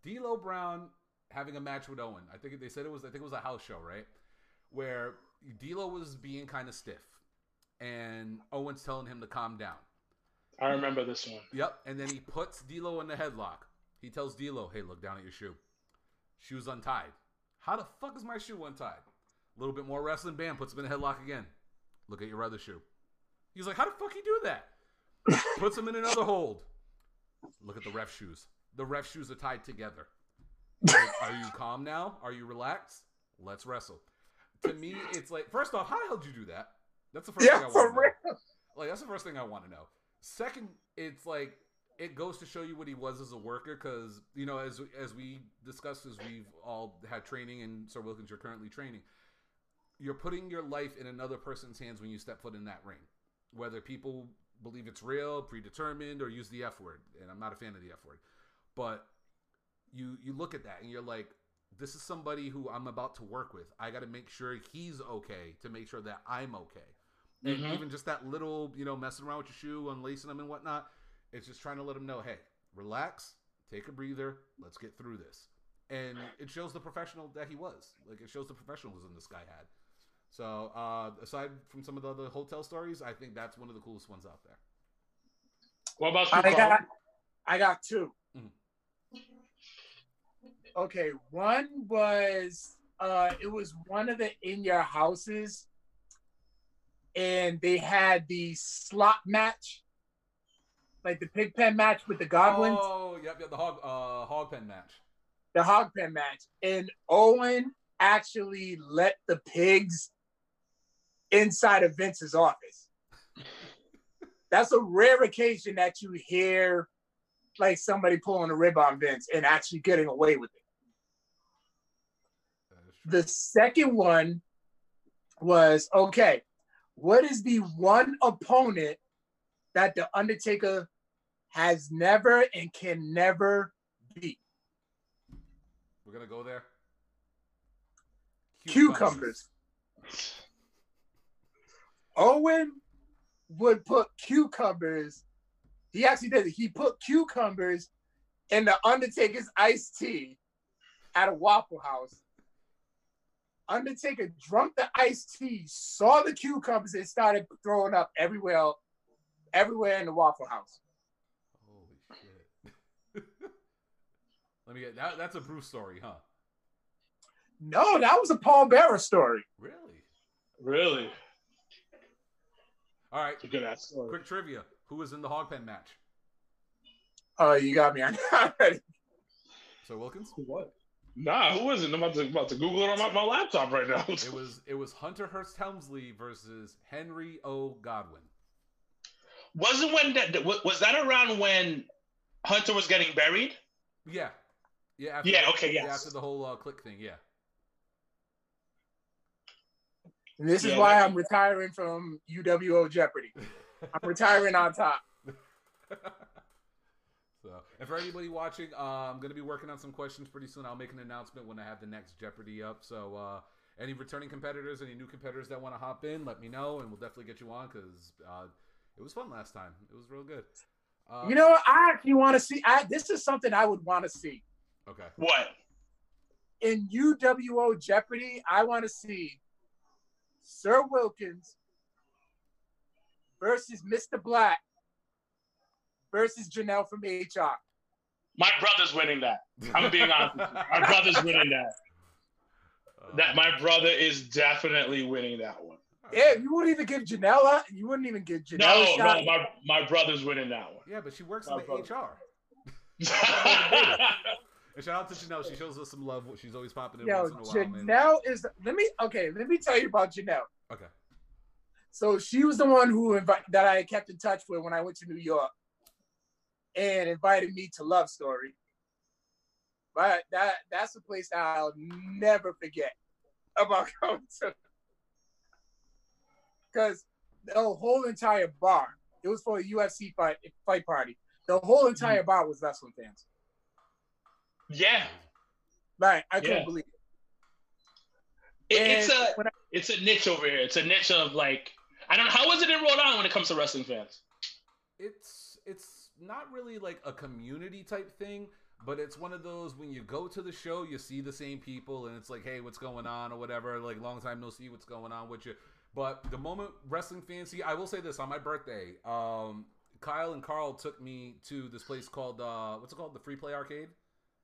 D'Lo Brown having a match with Owen. I think they said it was. I think it was a house show, right? Where D'Lo was being kind of stiff, and Owen's telling him to calm down. I remember this one. Yep, and then he puts D'Lo in the headlock. He tells D'Lo, "Hey, look down at your shoe. Shoe's untied. How the fuck is my shoe untied?" A little bit more wrestling. Bam, puts him in a headlock again. Look at your other shoe. He's like, "How the fuck you do that?" puts him in another hold. Look at the ref shoes. The ref shoes are tied together. Like, are you calm now? Are you relaxed? Let's wrestle. To me, it's like, first off, how the hell did you do that? That's the first thing I want to know. Like that's the first thing I want to know. Second, it's like it goes to show you what he was as a worker because you know as as we discussed as we've all had training and Sir Wilkins you're currently training. You're putting your life in another person's hands when you step foot in that ring. Whether people believe it's real, predetermined, or use the F word, and I'm not a fan of the F word, but you you look at that and you're like, this is somebody who I'm about to work with. I got to make sure he's okay to make sure that I'm okay. And Mhm. even just that little, you know, messing around with your shoe, unlacing them and whatnot, it's just trying to let him know, hey, relax, take a breather, let's get through this. And it shows the professional that he was. Like it shows the professionalism this guy had. So uh, aside from some of the other hotel stories, I think that's one of the coolest ones out there. What about you, I Carl? got, I got 2 Mhm. Okay, one was uh it was one of the in your houses, and they had the slot match, like the pig pen match with the Godwinns, Oh, yep, yep, the hog uh, hog pen match. the hog pen match, and Owen actually let the pigs inside of Vince's office. That's a rare occasion that you hear like somebody pulling a rib on Vince and actually getting away with it. The second one was okay. What is the one opponent that the Undertaker has never and can never beat? We're gonna go there. Cucumbers. Owen would put cucumbers. He actually did it. He put cucumbers in the Undertaker's iced tea at a Waffle House. Undertaker drunk the iced tea, saw the cucumbers, and started throwing up everywhere, everywhere in the Waffle House. Holy shit! Let me get that. That's a Bruce story, huh? No, that was a Paul Bearer story. Really? Really? All right. Good ass story. Quick trivia: Who was in the hog pen match? Oh, you got me on already. So Wilkins. What? Nah, who is it? I'm about to, about to Google it on my, my laptop right now. It was it was Hunter Hearst Helmsley versus Henry O. Godwinn. Wasn't when that was that around when Hunter was getting buried? Yeah. Yeah. After Yeah, the- okay, yeah. After the whole uh, Kliq thing, yeah. And this is Yeah, why I'm retiring from UWO Jeopardy. I'm retiring on top. so, and for anybody watching, uh, I'm going to be working on some questions pretty soon. I'll make an announcement when I have the next Jeopardy up. So, uh, any returning competitors, any new competitors that want to hop in, let me know, and we'll definitely get you on because uh, it was fun last time. It was real good. Uh, You know. I actually want to see. I, this is something I would want to see Okay. What? in UWO Jeopardy. I want to see Sir Wilkins versus Mr. Black versus Janelle from HR. My brother's winning that. I'm being honest. My brother's winning that. That my brother is definitely winning that one. Yeah, you wouldn't even give Janelle. A, you wouldn't even give Janelle No, a shot. no, my my brother's winning that one. Yeah, but she works My in the brother. HR. And shout out to Janelle. She shows us some love. She's always popping in Yo, once in a while, man. Janelle is. Let me. Okay, let me tell you about Janelle. Okay. So she was the one who invited that I kept in touch with when I went to New York, and invited me to Love Story. But that that's a place that I'll never forget about going to, because the whole entire bar. It was for a UFC fight fight party. The whole entire mm-hmm. bar was wrestling fans. yeah, Like I couldn't Yeah. believe it. It- it's And a it's a niche over here. It's a niche of like I don't know how is it in Rhode Island when it comes to wrestling fans. it's it's not really like a community type thing but it's one of those when you go to the show you see the same people and it's like hey what's going on or whatever like long time no see what's going on with you but the moment wrestling fancy i will say this on my birthday um kyle and carl took me to this place called uh what's it called the free play arcade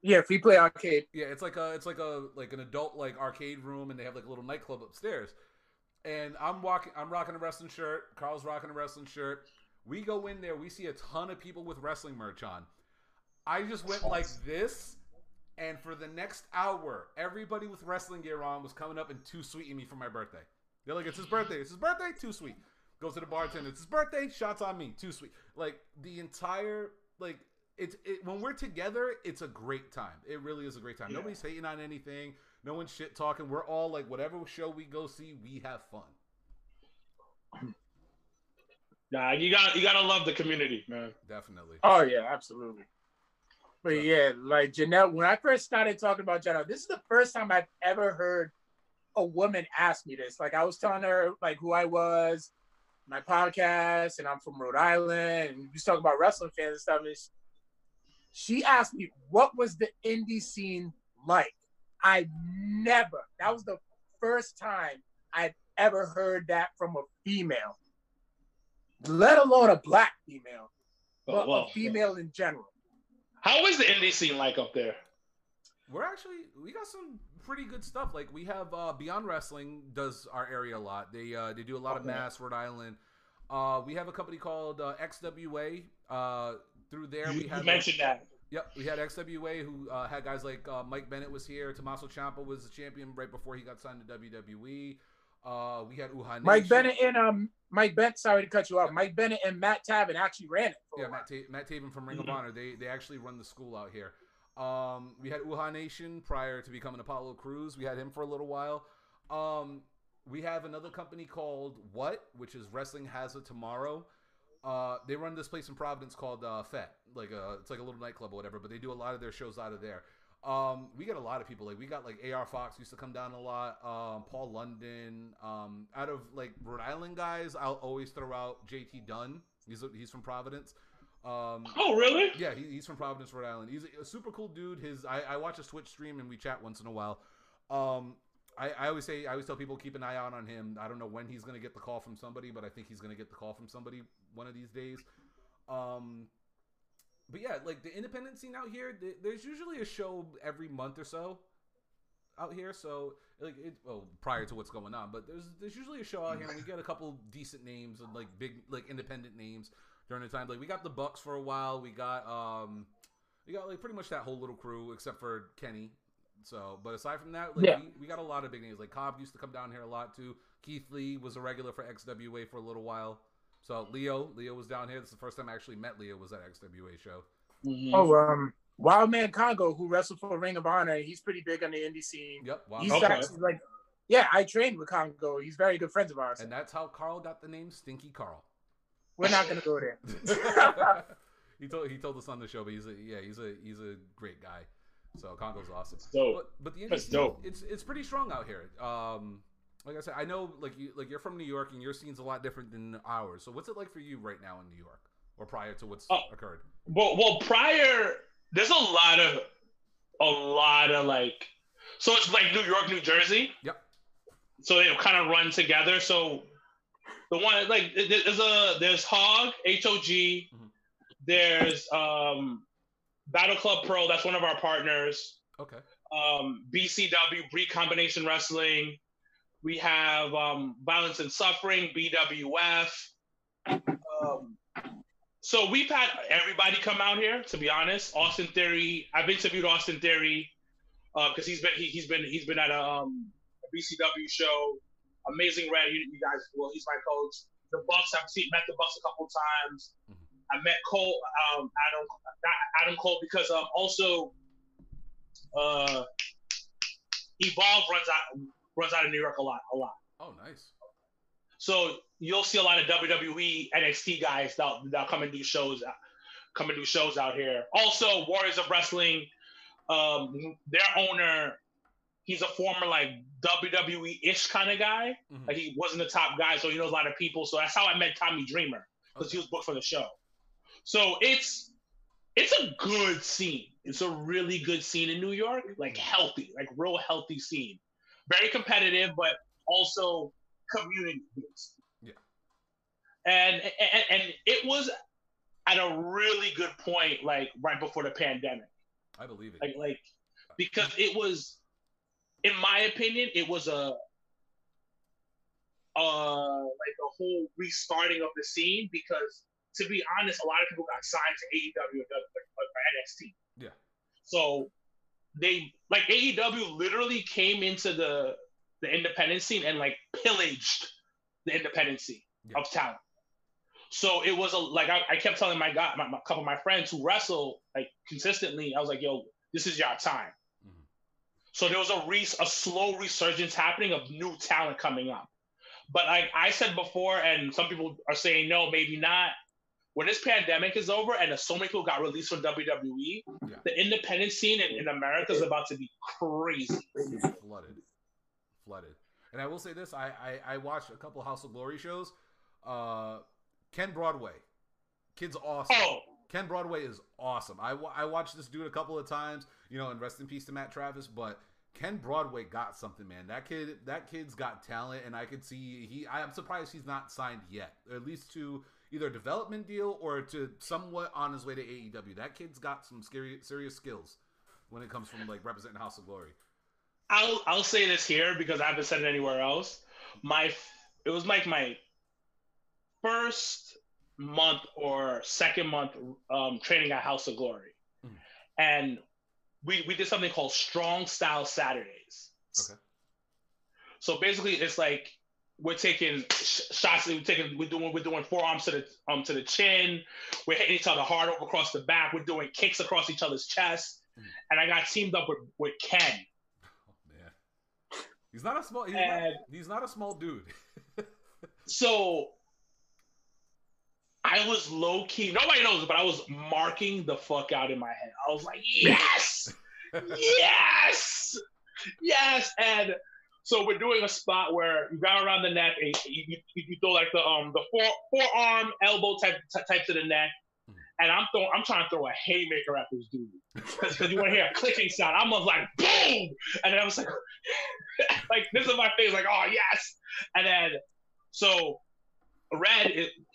Yeah, free play arcade. yeah, it's like a it's like a like an adult like arcade room, and they have like a little nightclub upstairs. And I'm walking, I'm rocking a wrestling shirt. Carl's rocking a wrestling shirt. We go in there, we see a ton of people with wrestling merch on. I just went like this, and for the next hour, everybody with wrestling gear on was coming up and too sweeting me for my birthday. They're like, "It's his birthday. It's his birthday. Too sweet." Goes to the bartender. It's his birthday. Shots on me. Too sweet. Like the entire like it's it, when we're together, it's a great time. It really is a great time. Yeah. Nobody's hating on anything. No one's shit talking. We're all like, whatever show we go see, we have fun. Nah, you got you gotta love the community, man. Definitely. Oh yeah, absolutely. But yeah, like Janelle, when I first started talking about Janelle, this is the first time I've ever heard a woman asked me this. Like I was telling her like who I was, my podcast, and I'm from Rhode Island, and we was talking about wrestling fans and stuff. And she- she asked me what was the indie scene like. I never. That was the first time I've ever heard that from a female, let alone a black female, oh, but Oh, well, a female in general. How is the indie scene like up there? We're actually we got some pretty good stuff. Like we have uh, Beyond Wrestling does our area a lot. They uh, they do a lot of Mass, Rhode Island. Uh, we have a company called uh, XWA. Uh, through there, we you had mentioned that. Yep, we had XWA who uh, had guys like uh, Mike Bennett was here. Tommaso Ciampa was the champion right before he got signed to WWE. Uh, we had Uha Mike Bennett and um Mike Bennett. Sorry to cut you off. Mike Bennett and Matt Taven actually ran it. For Yeah, a. Matt, Ta- Matt Taven from Ring Mhm. of Honor. They they actually run the school out here. Um, we had Uhaa Nation prior to becoming Apollo Crews. We had him for a little while. Um, we have another company called What, which is Wrestling Has a Tomorrow. Uh, they run this place in Providence called uh, Fet. Like a, it's like a little nightclub or whatever, but they do a lot of their shows out of there. Um, we get a lot of people. Like we got like AR Fox used to come down a lot. Um, Paul London. Um, out of like Rhode Island guys, I'll always throw out JT Dunn. He's he's from Providence. Um, oh really? Yeah, he, he's from Providence, Rhode Island. He's a, a super cool dude. His I, I, watch his Twitch stream and we chat once in a while. Um, I, I always say I always tell people keep an eye out on him. I don't know when he's gonna get the call from somebody, but I think he's gonna get the call from somebody one of these days. Um, but yeah, like the independent scene out here, there's usually a show every month or so out here. So like it, well, prior to what's going on, but there's there's usually a show out here, and we get a couple decent names and like big like independent names during the time. Like we got the Bucks for a while. We got um, we got like pretty much that whole little crew except for Kenny. So, but aside from that, like yeah. we, we got a lot of big names. Like Cobb used to come down here a lot too. Keith Lee was a regular for XWA for a little while. So Leo, Leo was down here. This is the first time I actually met Leo. Was at XWA show. Mm-hmm. Oh, um, Wildman Congo, who wrestled for Ring of Honor, he's pretty big on the indie scene. Yep, Wild he's okay. actually like, yeah, I trained with Congo. He's very good friends of ours. And that's how Carl got the name Stinky Carl. We're not gonna go there. he told he told us on the show, but he's a yeah he's a he's a great guy. So Congo's awesome. Dope. But, but the indie scene, it's it's pretty strong out here. Um, like I said, I know like you like you're from New York and your scene's a lot different than ours. So what's it like for you right now in New York, or prior to what's uh, occurred? Well, well, prior there's a lot of a lot of like, so it's like New York, New Jersey. Yep. So they kind of run together. So the one like there's a there's Hog H O G. Mm-hmm. There's um Battle Club Pro. That's one of our partners. Okay. Um, BCW Recombination Wrestling. We have um, Violence and Suffering, BWF. Um, so we've had everybody come out here. To be honest, Austin Theory. I've interviewed Austin Theory because uh, he's been he, has been he's been at a, um, a BCW show. Amazing Red, you, you, guys. Well, he's my coach. The Bucks. I've seen met the Bucks a couple times. Mm-hmm. I met Cole, um, Adam, Adam Cole, because um, also uh, Evolve runs out runs out of New York a lot, a lot. Oh, nice. So you'll see a lot of WWE NXT guys that that come and do shows, come and do shows out here. Also, Warriors of Wrestling, um, their owner, he's a former like WWE ish kind of guy. Mm-hmm. Like he wasn't the top guy, so he knows a lot of people. So that's how I met Tommy Dreamer because okay. he was booked for the show. So it's it's a good scene. It's a really good scene in New York, like healthy, like real healthy scene very competitive, but also community based. Yeah. And, and and it was at a really good point, like right before the pandemic. I believe it. Like like because it was, in my opinion, it was a uh like a whole restarting of the scene because to be honest, a lot of people got signed to AEW or NXT. Yeah. So they like AEW literally came into the the independent scene and like pillaged the independent scene yeah. of talent. So it was a like I, I kept telling my guy, my, my, couple of my friends who wrestle like consistently. I was like, "Yo, this is your time." So there was a re- a slow resurgence happening of new talent coming up. But like I said before, and some people are saying no, maybe not when this pandemic is over and so many people got released from WWE, yeah. the independent scene in, in America is about to be crazy. Flooded. Flooded. And I will say this I, I, I watched a couple House of Glory shows. Uh, Ken Broadway. Kid's awesome. Oh. Ken Broadway is awesome. I, I watched this dude a couple of times, you know, and rest in peace to Matt Travis, but Ken Broadway got something, man. That kid, that kid's got talent, and I could see he. I'm surprised he's not signed yet, at least to either a development deal or to somewhat on his way to AEW. That kid's got some scary, serious skills when it comes from like representing House of Glory. I'll I'll say this here because I haven't said it anywhere else. My it was like my first month or second month um, training at House of Glory, mm. and we we did something called Strong Style Saturdays. Okay. So basically, it's like we're taking shots. We're taking. We're doing. We're doing forearms to the um to the chin. We're hitting each other hard over across the back. We're doing kicks across each other's chest. and I got teamed up with with Ken. Oh man, he's not a small. He's, not, he's not a small dude. so I was low key. Nobody knows, but I was marking the fuck out in my head. I was like, yes, yes, yes, and so we're doing a spot where you got around the neck and you, you, you throw like the um the four forearm elbow type type to the neck, and I'm throwing I'm trying to throw a haymaker at this dude. Because you want to hear a clicking sound. I'm like boom, and then I was like like this is my face like oh yes, and then so Red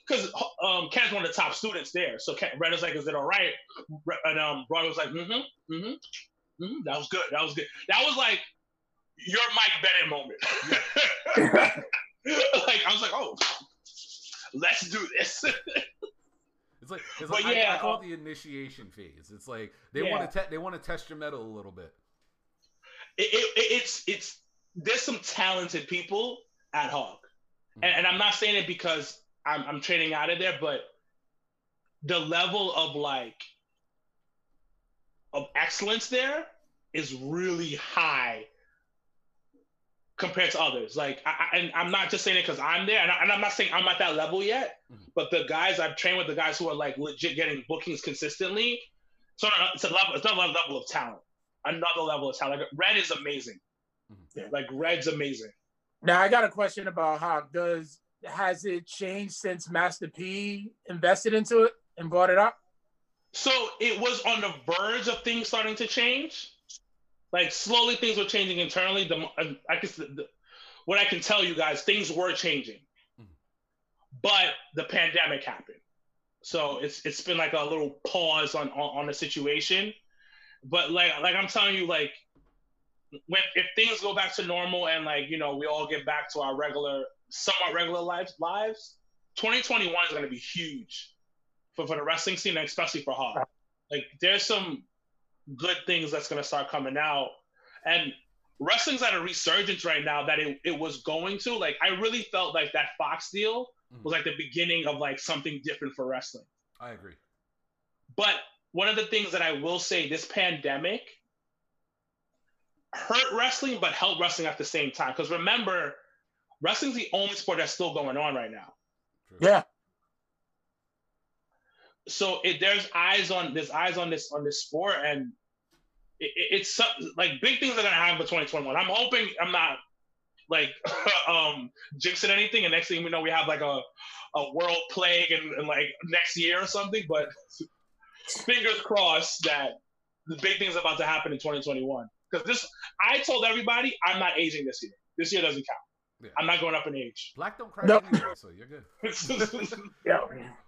because um Ken's one of the top students there, so Ken, Red was like is it all right, and um Roy was like mm-hmm mm-hmm mm-hmm that was good that was good that was like your Mike Bennett moment. like I was like, oh, let's do this. It's like, it's like yeah, I, call it the initiation phase. It's like they yeah. want to te- they want to test your mettle a little bit. It, it, it's it's there's some talented people at Hog, mm-hmm. and, and, I'm not saying it because I'm I'm trading out of there, but the level of like of excellence there is really high compared to others. Like, I, and I'm not just saying it because I'm there, and, I, am not saying I'm at that level yet. Mm-hmm. But the guys I've trained with, the guys who are like legit getting bookings consistently, so it's a level, it's another level of talent, another level of talent. Like, Red is amazing. Mm-hmm. Like Red's amazing. Now I got a question about HOG. Does has it changed since Master P invested into it and brought it up? So it was on the verge of things starting to change like slowly things were changing internally. The I guess the, the, what I can tell you guys, things were changing, mm-hmm. but the pandemic happened, so it's it's been like a little pause on on, on the situation. But like like I'm telling you, like when if things go back to normal and like you know we all get back to our regular, somewhat regular lives, lives, 2021 is going to be huge for for the wrestling scene, especially for HOG. Like there's some good things that's going to start coming out. And wrestling's at a resurgence right now that it, it was going to. Like, I really felt like that Fox deal mm. was like the beginning of like something different for wrestling. I agree. But one of the things that I will say this pandemic hurt wrestling, but helped wrestling at the same time. Because remember, wrestling's the only sport that's still going on right now. True. Yeah. So it, there's eyes on there's eyes on this on this sport and it, it's like big things are gonna happen for 2021 i'm hoping i'm not like um jinxing anything and next thing we know we have like a a world plague and, and like next year or something but fingers crossed that the big things about to happen in 2021 because this i told everybody i'm not aging this year. This year doesn't count yeah. I'm not going up in age. Black don't cry nope. anyway, so you're good. yeah.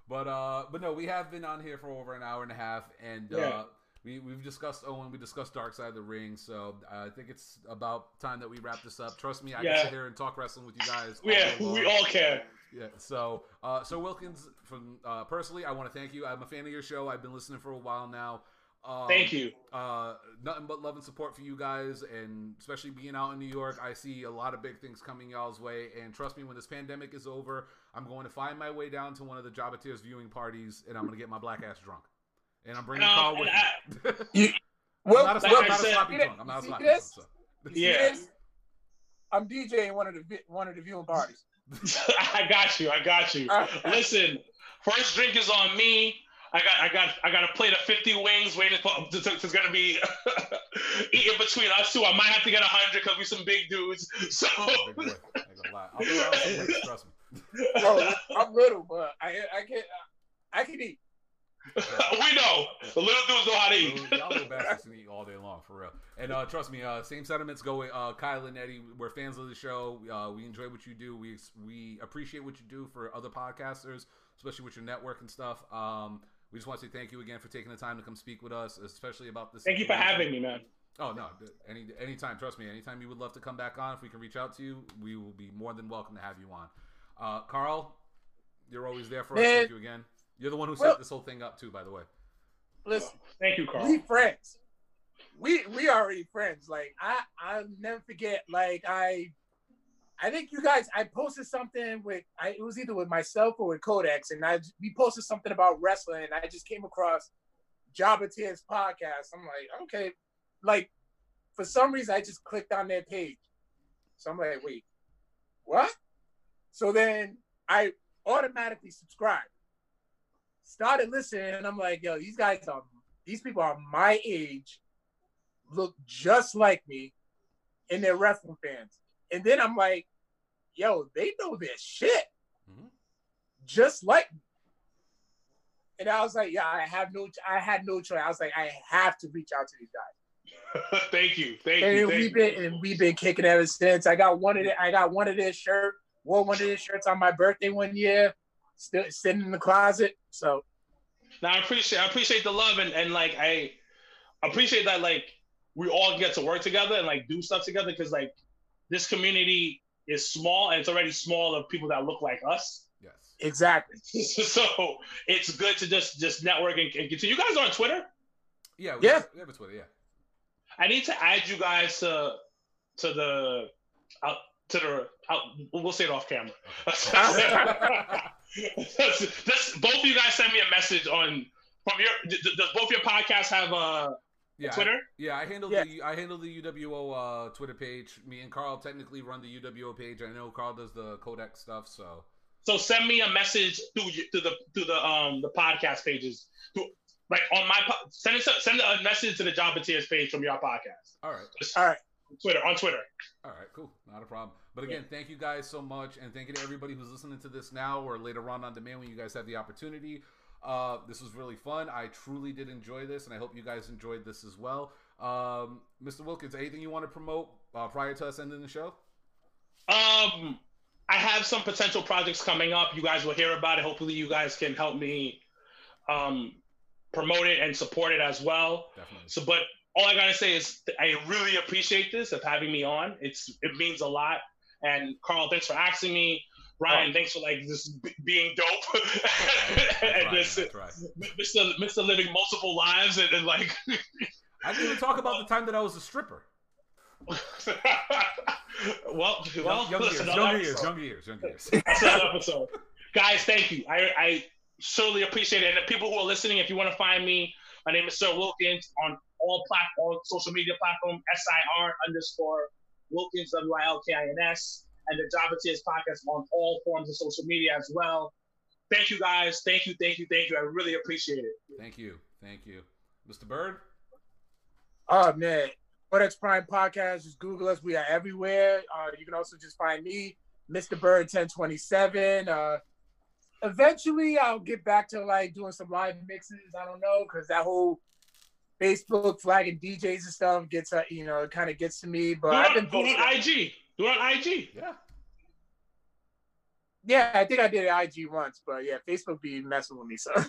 But uh, but no, we have been on here for over an hour and a half, and yeah. uh, we we've discussed Owen, we discussed Dark Side of the Ring, so I think it's about time that we wrap this up. Trust me, I yeah. can sit here and talk wrestling with you guys. yeah, we all can. Yeah. So, uh, so Wilkins, from uh, personally, I want to thank you. I'm a fan of your show. I've been listening for a while now. Um, Thank you. Uh, nothing but love and support for you guys, and especially being out in New York, I see a lot of big things coming y'all's way. And trust me, when this pandemic is over, I'm going to find my way down to one of the Jobber Tears viewing parties, and I'm going to get my black ass drunk. And I'm bringing um, Carl with I, me. well, I'm not a, well, I'm not a sloppy drunk. I'm not a sloppy drunk. So. Yeah. I'm DJing one of the one of the viewing parties. I got you. I got you. Listen, first drink is on me. I got I got I got a plate of 50 wings waiting for it's gonna be eating between us two. I might have to get a hundred because we some big dudes. So big trust me. Bro, I'm little, but I I can I can eat. we know the little dudes know how to eat. Y'all little bastards can eat all day long for real. And uh, trust me, uh, same sentiments go with uh, Kyle and Eddie. We're fans of the show. Uh, we enjoy what you do. We we appreciate what you do for other podcasters, especially with your network and stuff. Um, we just want to say thank you again for taking the time to come speak with us, especially about this. Thank situation. you for having me, man. Oh no, any anytime. Trust me, anytime you would love to come back on, if we can reach out to you, we will be more than welcome to have you on. Uh, Carl, you're always there for us. Thank you again. You're the one who well, set this whole thing up too, by the way. Listen, thank you, Carl. We friends. We we already friends. Like I I'll never forget. Like I I think you guys, I posted something with, I, it was either with myself or with Codex, and I we posted something about wrestling. And I just came across Jobber Tears podcast. I'm like, okay, like for some reason I just clicked on their page. So I'm like, wait, what? So then I automatically subscribed. Started listening, and I'm like, yo, these guys are these people are my age, look just like me, and they're wrestling fans. And then I'm like, yo, they know their shit. Mm-hmm. Just like me. And I was like, yeah, I have no I had no choice. I was like, I have to reach out to these guys. thank you. Thank and you. We've been and we've been kicking ever since. I got one of the, I got one of their shirt, wore one of their shirts on my birthday one year, still sitting in the closet. So now I appreciate I appreciate the love and, and like I appreciate that like we all get to work together and like do stuff together because like this community is small and it's already small of people that look like us. Yes. Exactly. so it's good to just just network and, and continue. You guys are on Twitter? Yeah, we, yeah. We have a Twitter, yeah. I need to add you guys to to the uh, to the uh, we'll say it off camera. this, both of you guys send me a message on from your does both your podcasts have a yeah, Twitter? I, yeah, I handle yeah. the I handle the UWO uh, Twitter page. Me and Carl technically run the UWO page. I know Carl does the Codex stuff, so. So send me a message through to the to the um the podcast pages. To, like on my send it send a message to the Job Tears page from your podcast. All right. Just, All right. Twitter on Twitter. All right, cool, not a problem. But again, yeah. thank you guys so much, and thank you to everybody who's listening to this now or later on on demand when you guys have the opportunity. Uh, this was really fun. I truly did enjoy this, and I hope you guys enjoyed this as well. Um, Mr. Wilkins, anything you want to promote uh, prior to us ending the show? Um, I have some potential projects coming up. You guys will hear about it. Hopefully, you guys can help me um, promote it and support it as well. Definitely. So, but all I gotta say is I really appreciate this of having me on. It's it means a lot. And Carl, thanks for asking me. Ryan, oh. thanks for like just b- being dope and right, just right. Uh, Mr. Mr. Living multiple lives and, and like. I didn't even talk about the time that I was a stripper. well, well, young, listen, years, younger years, younger years, younger years. That's another episode. Guys, thank you. I, I certainly appreciate it. And the people who are listening, if you want to find me, my name is Sir Wilkins on all platforms, social media platform, S-I-R underscore Wilkins, W-I-L-K-I-N-S and the Jobber Tears podcast on all forms of social media as well. Thank you guys. Thank you, thank you, thank you. I really appreciate it. Thank you. Thank you. Mr. Bird? Oh man. Codex Prime Podcast, just Google us. We are everywhere. Uh, you can also just find me, Mr. Bird 1027. Uh, eventually I'll get back to like doing some live mixes. I don't know, because that whole Facebook flagging DJs and stuff gets uh, you know, it kind of gets to me. But do I've been doing IG. Do it on IG. Yeah. Yeah, I think I did it IG once, but yeah, Facebook be messing with me, so.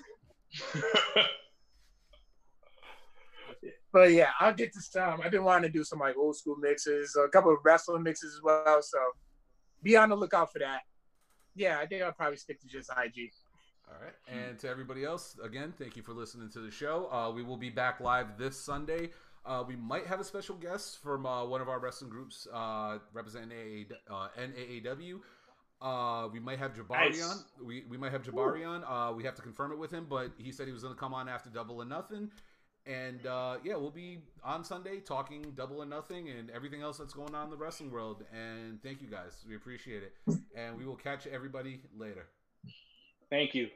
but yeah, I'll get this time. I've been wanting to do some like old school mixes, a couple of wrestling mixes as well. So be on the lookout for that. Yeah, I think I'll probably stick to just IG. All right. And to everybody else, again, thank you for listening to the show. Uh, we will be back live this Sunday. Uh, we might have a special guest from uh, one of our wrestling groups uh, representing uh, NAAW. Uh, we might have Jabari nice. on. We, we might have Jabari Ooh. on. Uh, we have to confirm it with him, but he said he was going to come on after Double or Nothing. And uh, yeah, we'll be on Sunday talking Double or Nothing and everything else that's going on in the wrestling world. And thank you guys. We appreciate it. And we will catch everybody later. Thank you.